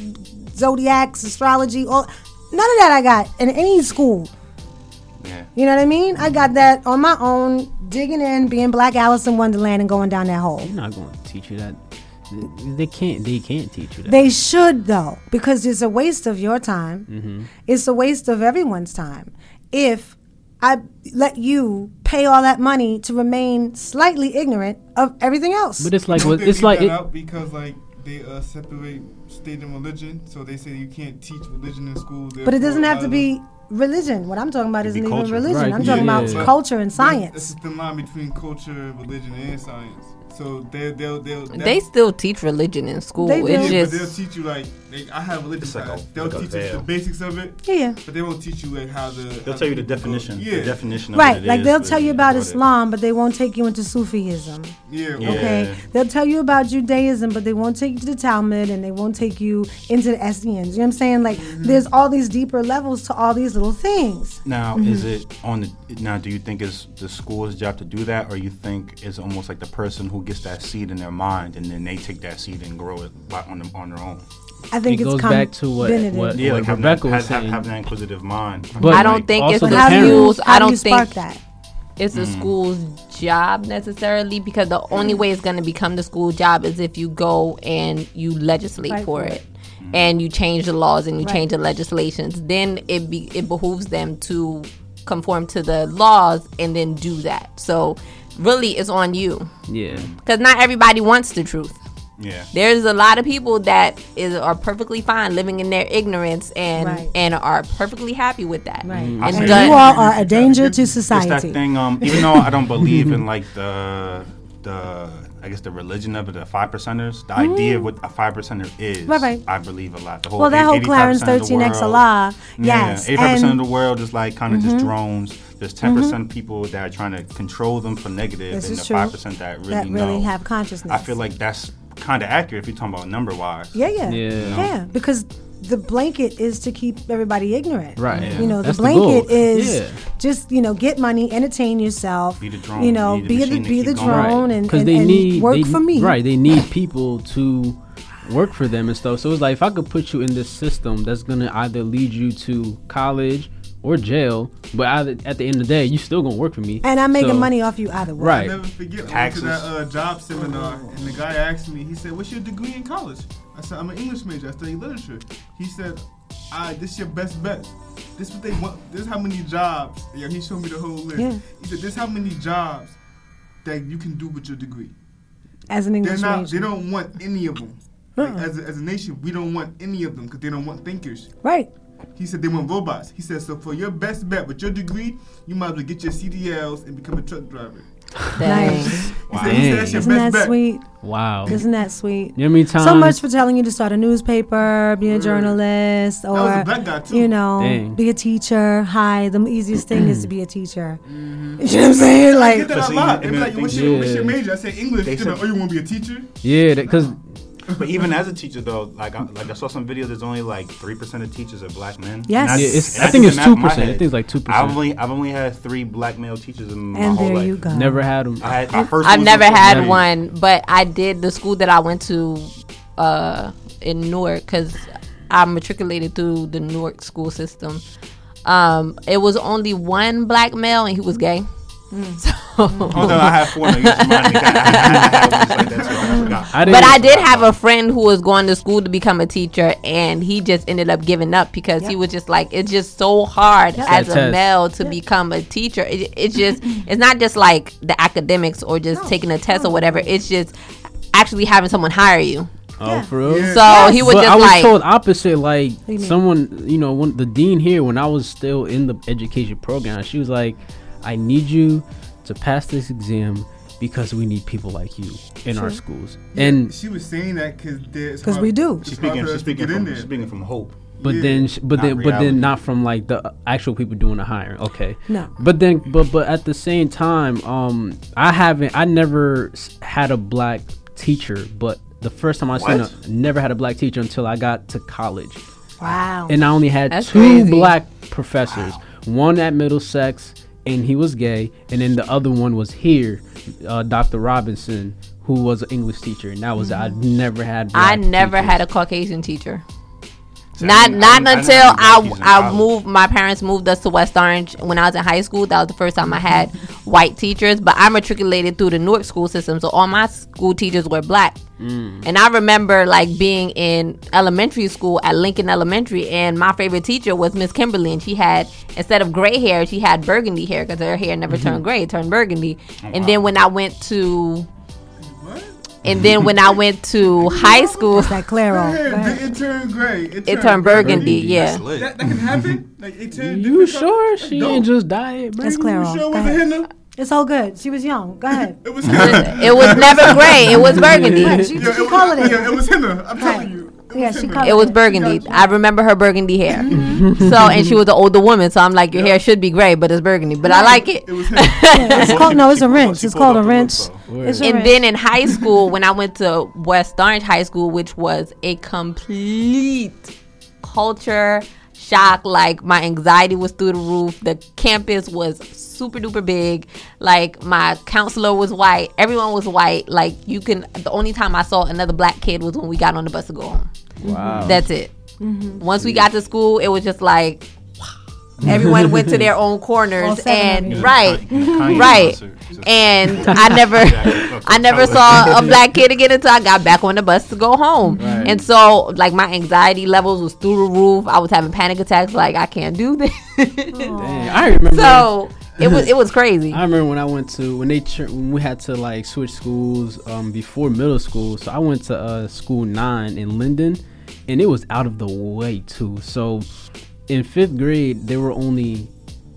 zodiacs, astrology. All none of that I got in any school. Yeah. You know what I mean? I got that on my own, digging in, being Black Alice in Wonderland, and going down that hole. They're not going to teach you that. They- They can't. They can't teach you that. They should though, because it's a waste of your time. hmm It's a waste of everyone's time. If I let you pay all that money to remain slightly ignorant of everything else. But it's like Don't what- they it's like it, out because like they uh, separate state and religion, so they say you can't teach religion in school. But it doesn't have to be religion. What I'm talking about It'd isn't even culture. religion. Right, I'm yeah, talking yeah, about yeah. culture and But science. It's the line between culture, religion, and science. So they they'll they'll They still teach religion in school. They It's do. Yeah, just but they'll teach you like, like I have religion like class. a- they'll like teach you the basics of it. Yeah, yeah. But they won't teach you like how the. They'll how tell you the people go- definition. Yeah. The definition of Right, what it like is, they'll tell you about what Islam, but they won't take you into Sufism. Yeah. Yeah. Okay, they'll tell you about Judaism, but they won't take you to the Talmud and they won't take you into the Essenes. You know what I'm saying? Like, Mm-hmm. there's all these deeper levels to all these little things. Now, Mhm. is it on the now? Do you think it's the school's job to do that, or you think it's almost like the person who gets that seed in their mind and then they take that seed and grow it by, on them on their own? I think It it's goes come back to what- definitive. what- Yeah, like having Rebecca that, was have, saying. having that inquisitive mind. But I don't like, think it's the the How do you, schools. I do you don't think that? it's a Mm. school's job necessarily because the only way it's going to become the school job is if you go and you legislate Fight for for it. it. And you change the laws and you Right. change the legislations, then it be it behooves them to conform to the laws and then do that. So really, it's on you Yeah. because not everybody wants the truth. Yeah. There's a lot of people that is are perfectly fine living in their ignorance and Right. and are perfectly happy with that. Right. Mm-hmm. And see. done- You all are a danger to It's society. that thing. Um, even though I don't believe in like the the I guess the religion of it, the five percenters, the idea of what a five percenter is, Mm-hmm. Right, right. I believe a lot. The whole Well, that eight- whole Clarence of the 13X world- Allah, Yeah, yes, eighty-five percent of the world is like kind of just Mhm. drones. There's 10 percent people that are trying to control them for negative, This and is the true. five percent that really That really know. have consciousness. I feel like that's kind of accurate if you're talking about number wise. Yeah, yeah, Yeah. yeah, Because the blanket is to keep everybody ignorant. Right. You know, That's the the blanket goal. is Yeah. just you know get money, entertain yourself. Be the drone. You know, Be the be the machine to be the drone and, because and, they and need work they, for me. Right, they need people to work for them and stuff. So it's like if I could put you in this system that's gonna either lead you to college or jail, but either, at the end of the day, you still gonna work for me. And I'm making So- money off you either way. Right. I'll never forget. Taxes. I went to that uh, job seminar, and the guy asked me. He said, "What's your degree in college?" I said, "I'm an English major. I study literature." He said, "Ah, this your best bet. This what they want. This is how many jobs." Yeah, he showed me the whole list. Yeah. He said, "This how many jobs that you can do with your degree." As an English They're not. major. They don't want any of them. Like, Uh-uh. as, a, as a nation, we don't want any of them because they don't want thinkers. Right. He said they want robots. He said so for your best bet with your degree, you might as well get your CDLs and become a truck driver. Nice. He said, he said that's your Isn't that bet. sweet? Wow. Isn't that sweet? You know how many So much for telling you to start a newspaper, be a journalist, That was a or black guy, too. you know, Dang. be a teacher. Hi, the easiest thing is to be a teacher. Mm-hmm. You know what I'm saying? I Like, get that a Especially lot. They be like, what's thing- your, what's your major? I say English. They They like, oh, you want to be a teacher? Yeah, because But even as a teacher, though, like I, like I saw some videos, there's only like three percent of teachers are black men. Yes. And Yeah, it's- and I think it's the math in my 2%. I think it's like 2%. I've only I've only had three black male teachers in my and whole there life. you go. never had them. I had, my first I've never had Cincinnati. one, but I did the school that I went to uh, in Newark because I matriculated through the Newark school system. Um, it was only one black male, and he was gay. So, Oh no, I had four. You just reminded me. I, but I did have a friend who was going to school to become a teacher, and he just ended up giving up because he was just like, it's just so hard Yep. as a male to become a teacher. It, it's just, it's not just like the academics or just taking a test or whatever. It's just actually having someone hire you. Oh, for real? So he was But just I was like, told opposite. Like you someone, you know, when the dean here, when I was still in the education program, she was like, "I need you to pass this exam because we need people like you in our schools." And she was saying that because there's 'Cause we do. She's speaking. She's speaking from. She's speaking from hope. but Yeah. then, but Not then, but then not from like the actual people doing the hiring. Okay. No. But then, but but at the same time, um, I haven't. I never had a black teacher, but the first time I seen a never had a black teacher until I got to college. wow. and I only had That's two crazy. black professors. One at Middlesex, and he was gay, and then the other one was here, uh, Dr. Robinson, who was an English teacher, and that was I never had. Mm-hmm. I never teachers. had a Caucasian teacher. Not I not I until I in I moved. My parents moved us to West Orange when I was in high school. That was the first time I had white teachers. But I matriculated through the Newark school system, so all my school teachers were black. And I remember like being in elementary school at Lincoln Elementary, and my favorite teacher was Miss Kimberly, and she had instead of gray hair, she had burgundy hair because her hair never turned gray; it turned burgundy. and then when I went to and then when I went to high school, that Claro. Her Go hair ahead. didn't turn gray. It, it turned turned burgundy. Yeah. That, that can happen. Like it turned. You sure color. she That's ain't dope. just died? That's baby? Claro. You sure Go was a henna? It's all good. She was young. Go ahead. It was. It was never gray; it was burgundy. Right, she, Yeah, she it called was, it. yeah, it was henna. I'm Right. telling you. It Yeah, was she henna. called It was burgundy. I remember her burgundy hair. Mm-hmm. so, and she was an older woman, so I'm like, your hair should be gray, but it's burgundy. But I like it. It was henna. Yeah, it's called no. It's a wrench. It's called a up the wrench. look. It's a And wrench. then in high school, when I went to West Orange High School, which was a complete culture shock, like my anxiety was through the roof. The campus was super duper big. Like my counselor was white. Everyone was white. Like you can. The only time I saw another black kid was when we got on the bus to go home. Wow. That's it. Mm-hmm. Once we got to school, it was just like Everyone went to their own corners, seven and you. right, Kanye right. concert. And I never, I never saw a black kid again until I got back on the bus to go home. Right. And so, like, my anxiety levels was through the roof. I was having panic attacks. Like, I can't do this. Dang, I remember. So it was it was crazy. I remember when I went to when they tr- when we had to like switch schools um, before middle school. So I went to uh, school nine in Linden, and it was out of the way too. So in fifth grade, there were only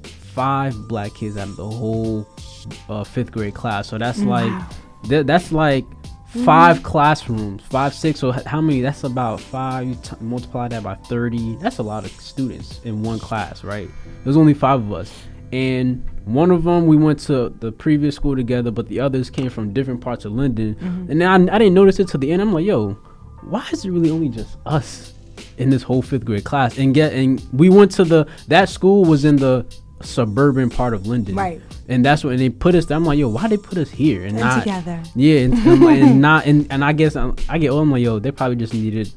five black kids out of the whole uh, fifth grade class. So that's like th- that's like five classrooms, five six. So how many? That's about five. You t- multiply that by thirty. That's a lot of students in one class, right? There's only five of us, and one of them we went to the previous school together, but the others came from different parts of Linden. And I, I didn't notice it till the end. I'm like, yo, why is it really only just us in this whole fifth grade class? And get and we went to the that school was in the suburban part of Linden, Right. And that's when they put us. there. I'm like, yo, why did they put us here and, And not together. Yeah, and, and, like, and not and, and I guess I'm, I get oh, I'm like, yo, they probably just needed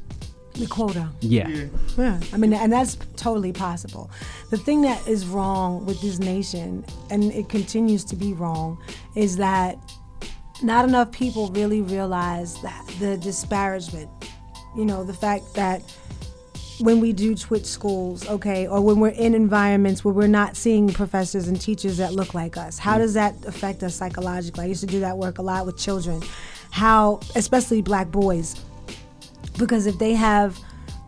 The quota. yeah. Yeah, I mean, and that's totally possible. The thing that is wrong with this nation, and it continues to be wrong, is that not enough people really realize that the disparagement. You know, the fact that when we do switch schools, okay, or when we're in environments where we're not seeing professors and teachers that look like us, how does that affect us psychologically? I used to do that work a lot with children. How, especially black boys, because if they have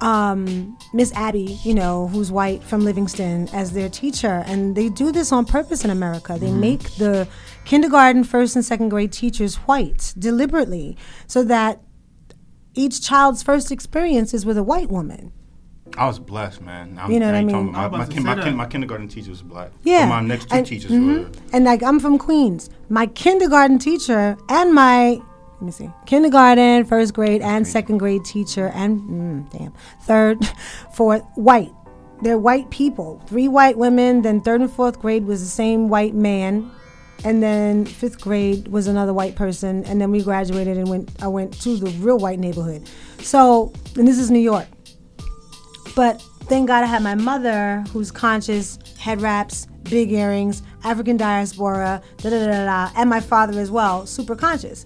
um, Miss Abby, you know, who's white from Livingston, as their teacher, and they do this on purpose in America. They make the kindergarten, first, and second grade teachers white deliberately so that each child's first experience is with a white woman. I was blessed, man. I'm, You know what I mean? about- My, my, kin- my, kin- my kindergarten teacher was black. Yeah. But my next two And- teachers mhm. were. And like I'm from Queens. My kindergarten teacher and my let me see, kindergarten, first grade, and second grade teacher, and mm, damn, third, fourth, white. They're white people. Three white women. Then third and fourth grade was the same white man, and then fifth grade was another white person, and then we graduated and went. I went to the real white neighborhood. So, and this is New York. But thank God I had my mother who's conscious, head wraps, big earrings, African diaspora, da da da da, and my father as well, super conscious.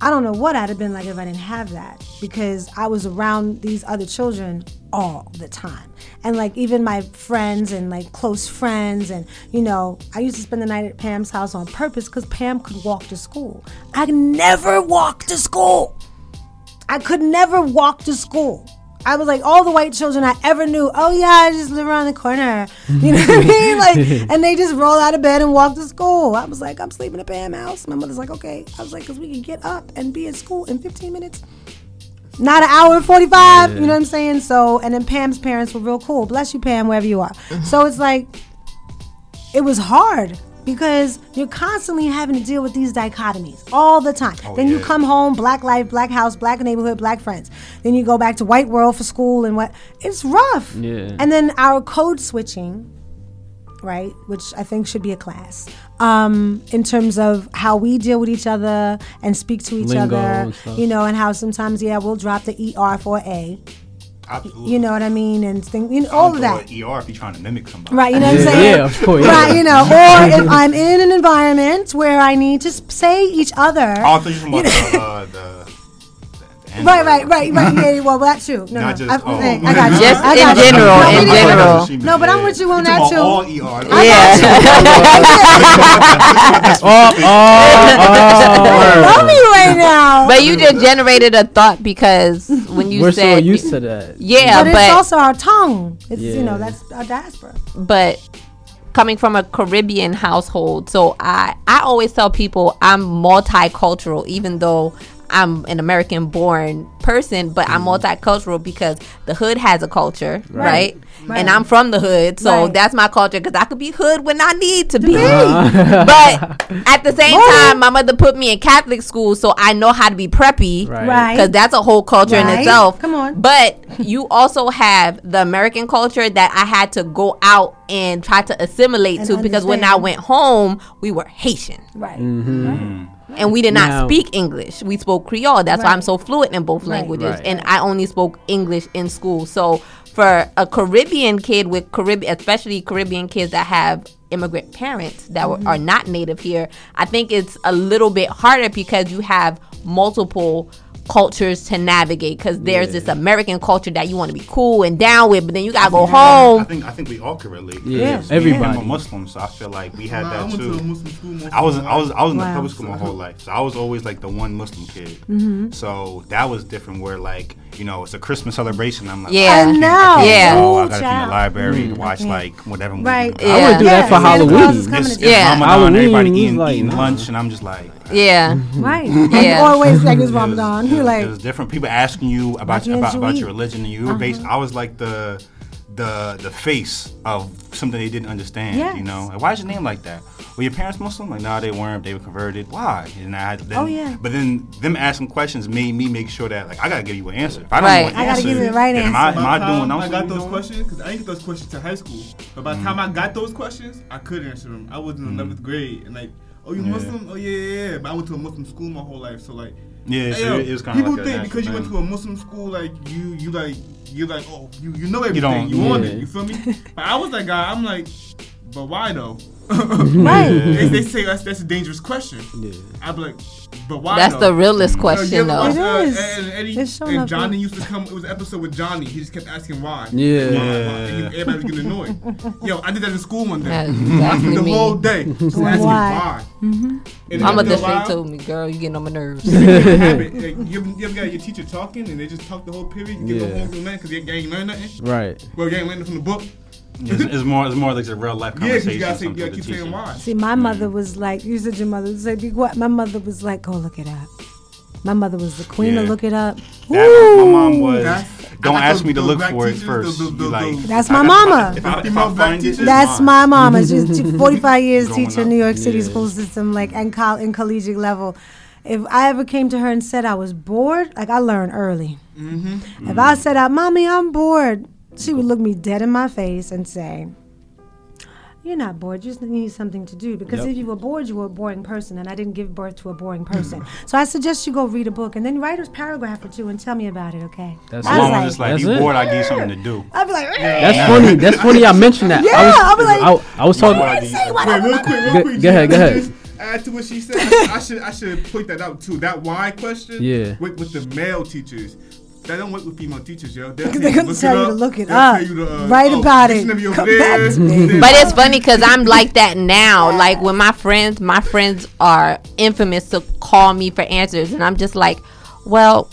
I don't know what I'd have been like if I didn't have that because I was around these other children all the time. And like even my friends and like close friends, and you know, I used to spend the night at Pam's house on purpose because Pam could walk to school. I never walked to school. I could never walk to school. I was like all the white children I ever knew. Oh yeah, I just live around the corner. You know what I mean? Like, and they just roll out of bed and walk to school. I was like, I'm sleeping at Pam house. My mother's like, okay. I was like, because we can get up and be at school in 15 minutes. Not an hour and 45. You know what I'm saying? So, and then Pam's parents were real cool. Bless you, Pam, wherever you are. Mm-hmm. So it's like, it was hard because you're constantly having to deal with these dichotomies all the time. then you come home, black life, black house, black neighborhood, black friends. Then you go back to white world for school and what it's rough. Yeah. And then our code switching, right, which I think should be a class, um, in terms of how we deal with each other and speak to each Lingo other, you know, and how sometimes, yeah, we'll drop the ER for A. Absolutely. You know what I mean? And think, you know, all of that. ER if you're trying to mimic somebody. Right, you know what I'm saying? yeah, of course, Right, you know, or if I'm in an environment where I need to say each other. Oh, I thought you were talking about the, uh, the, the, the Right, right, right, right. Yeah, yeah, well, that too. No, Not no, just- I, oh. I got you. Just I in got you. general, No, in we need- general. No, but I'm with you on that Talking too. about all ER. Oh, oh, Love me right now. But you just generated a thought because when you We're so said used to that. yeah, but, but it's also our tongue. It's you Yeah. know that's our diaspora. but coming from a Caribbean household, so I I always tell people I'm multicultural, even though I'm an American born person, but I'm mm-hmm. multicultural because the hood has a culture, right? Right. And I'm from the hood, so Right. that's my culture because I could be hood when I need to be. be. Uh-huh. but at the same time, my mother put me in Catholic school, so I know how to be preppy. Right. Right. Because that's a whole culture in itself. Come on. But you also have the American culture that I had to go out and try to assimilate And to because when I went home, we were Haitian Right. Mm-hmm. And we did not Now- speak English. We spoke Creole. That's why I'm so fluent in both Right. languages. Right. And I only spoke English in school. So for a Caribbean kid with Caribbean, especially Caribbean kids that have immigrant parents that were, are mm-hmm. not native here, I think it's a little bit harder because you have multiple cultures to navigate because there's this American culture that you want to be cool and down with, but then you gotta go I home. think I think we all could relate. Yeah, because everybody. I'm a Muslim, so I feel like we had Nah, that went too. to school I was I was I was in the Wow. public school my whole life, so I was always like the one Muslim kid. Mhm. So that was different. Where like you know it's a Christmas celebration. I'm like, Yeah. oh, I I can't, know. I can't Yeah. go. I gotta be in the library to Mm. watch Okay. like whatever. movie. Right. we I Yeah. would do that for Halloween. is coming It's, to it's Yeah. Ramadan, Halloween everybody eating, like, eating lunch, and I'm just like. Yeah. Right. Yeah. Always like it's It was- Ramadan. it You're like, it was different people asking you about What about, you about eat? your religion, and you were based. I was like the the the face of something they didn't understand. Yes. You know, like, why is your name like that? Were your parents Muslim? Like, nah, they weren't. They were converted. Why? And I had then, Oh, yeah. But then them asking questions made me make sure that like I gotta give you an answer. If I don't Right. know an I gotta answer, give you the right then Am I, answer. am By I the doing? time I'm got those do? questions because I didn't get those questions to high school. But by the time I got those questions, I could answer them. I was in mm. the 11th grade and like, oh, you Yeah. Muslim? Oh yeah, yeah, yeah. But I went to a Muslim school my whole life, so like, Yeah, so yo, it was kinda people like a think natural because you went to a Muslim school, like you, you like, you like, oh, you, you know everything. don't- You, want yeah. it. You feel me? but I was that guy. I'm like, but why though? Right. they, they say that's that's a dangerous question. Yeah. I'd be like, but why? That's though? the realest Uh, you question, ever though. watch, It uh, is. And, Eddie, It's showing and Johnny used to come. It was an episode with Johnny. He just kept asking why. Yeah. Why, why? And you- everybody was getting annoyed. Yo, I did that in school one day. That's exactly the me. whole day. Just asking Why? why. Mm-hmm. Mama after a just straight while, told me, girl, you getting on my nerves. it's habit. Like, you, ever, you ever got your teacher talking and they just talk the whole period? You get Yeah. no home from nothing because you ain't learn nothing. Right. Well, you ain't learning from the book. It's, it's more. It's more like a real life conversation. Yeah, because conversation. you gotta say, you something gotta with keep saying why. see, my mother was like, you said your mother was like, "Be what? My mother was like, go look it up. My mother was the queen Yeah. of look it up. That, my mom was. That's- Don't I ask those- me to look black for it first. those- You those- like, That's my mama. If I, if I Female black find it, That's mine. my mama. She's 45 years Growing teaching. New York City Yeah. school system, like and col- in collegiate level. If I ever came to her and said I was bored, like I learned early. Mm-hmm. If I said, out, "Mommy, I'm bored," she would look me dead in my face and say, "You're not bored. You just need something to do. Because Yep. if you were bored, you were a boring person, and I didn't give birth to a boring hmm. person. so I suggest you go read a book and then write a paragraph or two and tell me about it. Okay? That's I My was mom like- was just like, That's "You it. bored? I give you something to do." I'd be like, That's funny. That's funny. I mentioned that. Yeah, I was, I'll be like- I, I was talking. Why do Wait, real quick, real quick. go ahead, go ahead. Add to what she said. I should, I should point that out too. That why question. Yeah. With, with the male teachers. That don't work with female teachers, yo. They'll Because tell they're you gonna tell you to look it They'll up. you to, uh, Write oh, about it. Come there. back to me. But it's funny because I'm like that now. Like when my friends, my friends are infamous to call me for answers, and I'm just like, well.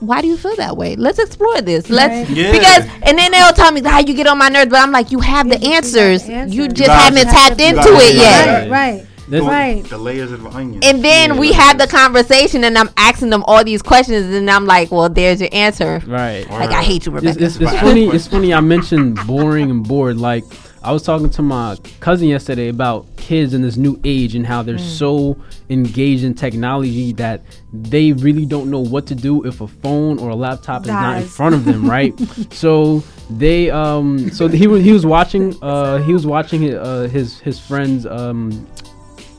Why do you feel that way? Let's explore this. Let's Right. Yeah. because and then they'll tell me how you get on my nerves, but I'm like, you have the you the answers. answers. You You just got haven't tapped into it it. yet. Right, right. That's- right. The layers of the onion. And then we have the conversation, and I'm asking them all these questions, and I'm like, well, there's your answer. Right. Like I hate you, It's, Rebecca. it's, it's funny. It's funny. I mentioned boring and bored. Like I was talking to my cousin yesterday about kids in this new age and how they're so engaged in technology that they really don't know what to do if a phone or a laptop is not in front of them. Right. so they um so he was he was watching uh he was watching his uh, his his friends um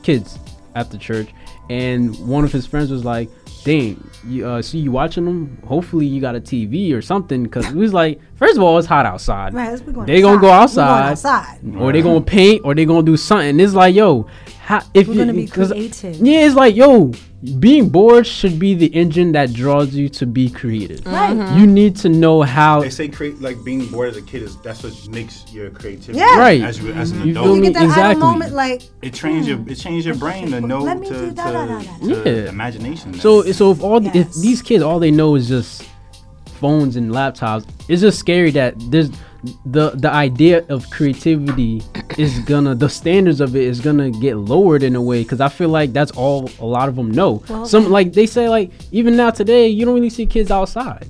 kids at the church, and one of his friends was like, "Dang, you uh, see you watching them? Hopefully you got a TV or something." Because he was like, first of all, it's hot outside. Right, going they gonna go outside. outside, going outside. or they gonna paint, or they gonna do something. It's like, yo, how, if We're you, gonna be 'cause- creative. Yeah, it's like, yo, being bored should be the engine that draws you to be creative. Right. Mm-hmm. You need to know how. They say create like being bored as a kid is that's what makes your creativity. Yeah. Right. As you as an You adult, feel You get that idle Exactly. moment, like it trains your hmm. it changes your brain to know to, to, Yeah. imagination. So so if all the, if these kids all they know is just phones and laptops, it's just scary that there's the the idea of creativity is gonna the standards of it is gonna get lowered in a way because I feel like that's all a lot of them know. Well, Some like they say like even now today you don't really see kids outside.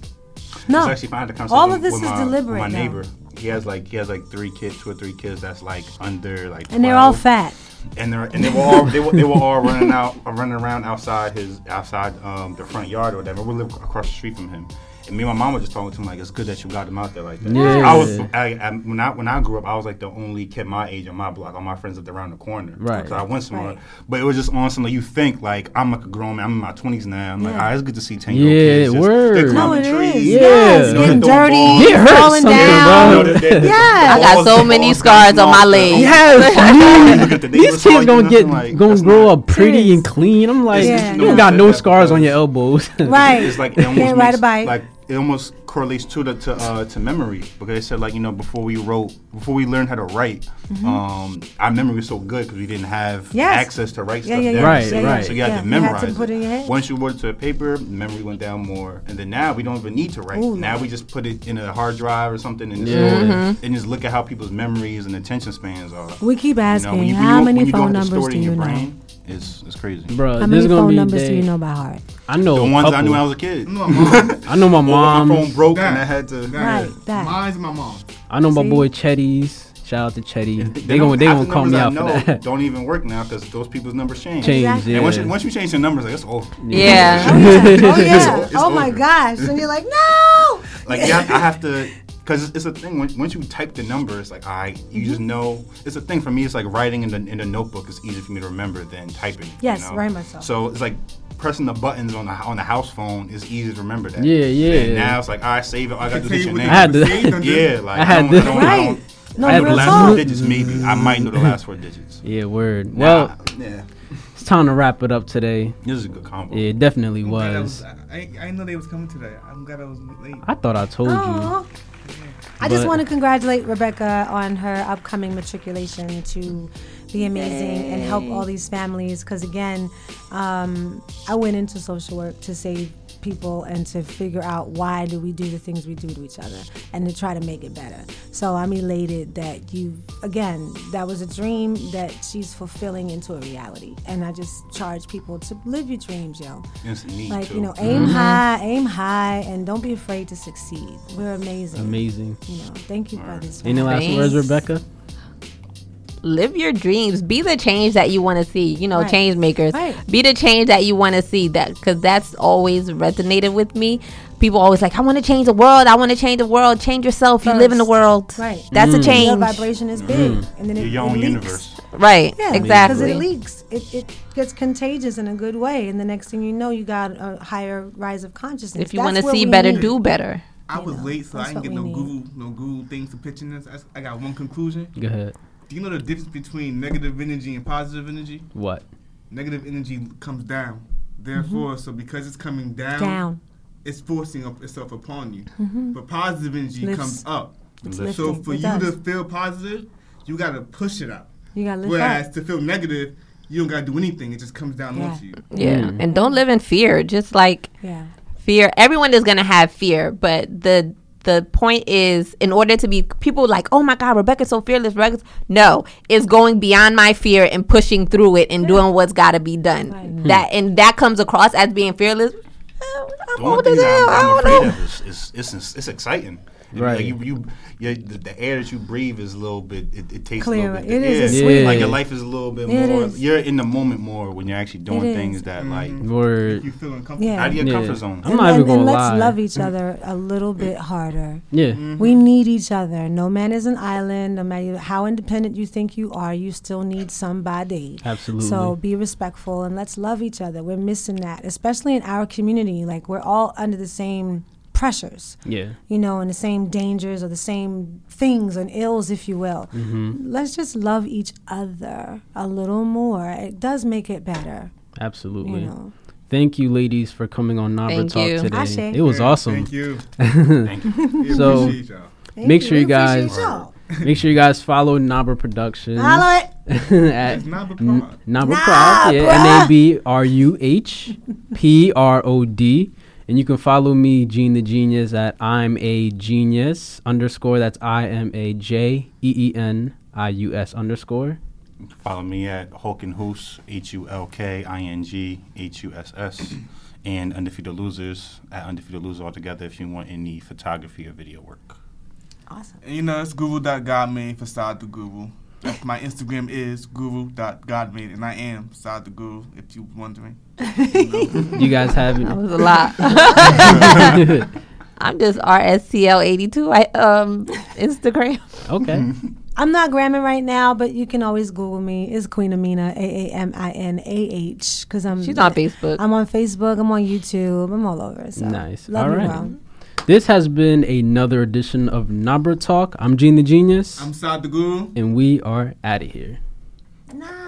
no. It's actually fine to come All of this with is my, with deliberate, My though. neighbor, he has like he has like three kids, two or three kids that's like under like. and they're all fat. and they're and they were all they were, they were all running out running around outside his outside um, the front yard or whatever. We live across the street from him, and me and my mom were just talking to him like, it's good that you got him out there like that. Yeah. I was I, I, when I when I grew up, I was like the only kid my age on my block. All my friends lived around the corner. Right. So I went somewhere, Right. but it was just on something you think like I'm like a grown man. I'm in my twenties now. I'm like, Yeah. ah, it's good to see ten year old kids. just- word. They're No, climbing it trees. is. Yes, Yeah. You know, getting dirty, balls. It hurts falling down. You know, they- they- Yeah. I got so many scars on my off legs. Yes, Look at the these kids like, gonna get gonna grow up pretty and clean. I'm like, you don't got no scars on your elbows. Right. It's like it almost Can't ride a bike. like it almost correlates to the to uh, to memory because they said like you know before we wrote before we learned how to write, Mhm. um, our memory was so good because we didn't have Yes. access to write Yeah, stuff yeah, down. yeah. Right, So, right. So you had Yeah, to you had to memorize put it in your head. Once you wrote it to a paper, memory went down more, and then now we don't even need to write. Ooh, now no. we just put it in a hard drive or something and, Yeah. just, Mhm. and just look at how people's memories and attention spans are. We keep You know, asking, when you- when how you- many when you don't phone numbers do you know? brain, It's it's crazy, Bro, How this many phone numbers day. do you know by heart? I know The a ones I knew when I was a kid. I know my mom. I know my Or my phone broke That- and I had to. Right, that. Mine's my mom. I know my See? boy Chetty's. Shout out to Chetty. They don't- gonna they half gonna call me numbers I out for that. Don't even work now because those people's numbers change. Change, Exactly. And once you, once you change your numbers, like it's over. Yeah. Oh yeah. Oh, yeah. o- it's oh my gosh. And you're like, no. Like yeah, I have to, because it's a thing. When, once you type the number it's like I, you just know. It's a thing for me. It's like writing in the in the notebook is easier for me to remember than typing. Yes, you know? very much so. So it's like pressing the buttons on the on the house phone is easy to remember that. Yeah, yeah. And now it's like I save it. I got to do this your name. I had to- Yeah, like I had don't, to- I don't, I don't, No, I have the last talk. four digits maybe. I might know the last four digits. Yeah, word. Nah, Well, yeah. it's time to wrap it up today. This is a good combo. Yeah, it definitely I'm glad I was. I, I, I didn't know they was coming today. I'm glad I was late. I thought I told you. I just want to congratulate Rebecca on her upcoming matriculation to be amazing and help all these families. Because again, um, I went into social work to save people and to figure out why do we do the things we do to each other and to try to make it better. So I'm elated that you, again, that was a dream that she's fulfilling into a reality. And I just charge people to live your dreams, yo. It's neat Like, too. you know, aim Mm-hmm. high, aim high, and don't be afraid to succeed. We're amazing. Amazing. You know, thank you, brothers. Any last words, Rebecca? Live your dreams be the change that you want to see you know Right. change makers Right. be the change that you want to see that because that's always resonated with me people always like i want to change the world i want to change the world change yourself you live in the world Right. that's a Your change vibration is big, Mm-hmm. and then it, You're your it own leaks. universe. right Yeah, because it leaks. It, it gets contagious in a good way, and the next thing you know, you got a higher rise of consciousness. if you want to see better need. do better I was know, late, so I didn't get no need. Google, no Google things to pitch in this. I, I got one conclusion. Go ahead. Do you know the difference between negative energy and positive energy? What? Negative energy comes down. Therefore, so because it's coming down, Mm-hmm. Down. it's forcing up itself upon you. Mhm. But positive energy Lifts. comes up. It's So lifting. for It you does. to feel positive, you gotta push it up. You gotta lift Whereas up. to feel negative, you don't gotta do anything. It just comes down Yeah. onto you. yeah Mm. and don't live in fear just like Yeah. fear everyone is going to have fear but the the point is in order to be people like oh my god rebecca's so fearless rebecca's no it's going beyond my fear and pushing through it and doing what's got to be done. Hmm. That and that comes across as being fearless. The one thing that I'm, I'm afraid of is, is, is, is it's exciting. And, Right. Like you, you, yeah, the, the air that you breathe is a little bit. It, it tastes Clearer. a little bit. It is, yeah. it's sweet. Like your life is a little bit It more. is. You're in the moment more when you're actually doing It things is. that like mm-hmm. Word. You feel uncomfortable. Yeah. out of your Yeah. comfort zone. I'm and, not even and- gonna and let's lie. love each other a little bit mm-hmm. harder. Yeah. Mm-hmm. We need each other. No man is an island. No matter how independent you think you are, you still need somebody. Absolutely. So be respectful and let's love each other. We're missing that, especially in our community. Like we're all under the same pressures, Yeah. you know, and the same dangers or the same things and ills, if you will. Mm-hmm. Let's just love each other a little more. It does make it better. Absolutely. You know. Thank you, ladies, for coming on Nabruh Thank Talk you. today. Ashe. It was awesome. Thank you. Thank you. So- Thank Make you. sure you guys- Make sure you guys follow Nabruh Productions. Follow it. at It's Nabruh N- Prod. Nabruh Prod, yeah, N A B R U H P R O D. And you can follow me, Gene the Genius, at I'm a Genius underscore. That's I M A J E E N I U S underscore. Follow me at Hulkin Hoos, H U L K I N G H U S S, and Undefeated Losers at Undefeated Losers altogether if you want any photography or video work. Awesome. And you know, it's guru.godmade for Side the Guru. That's my Instagram is guru.godmade, and I am Side the Guru, if you're wondering. You guys have it. that was a lot I'm just RSCL82 I um Instagram. Okay. I'm not gramming right now, but you can always Google me. It's Queen Aaminah, A A M I N A H, because I'm. She's on Facebook. I'm on Facebook. I'm on YouTube. I'm all over. So Nice. Love All you right. well. This has been another edition of Nabruh Talk. I'm Gene the Genius. I'm Sad the Guru. and we are out of here. Nah.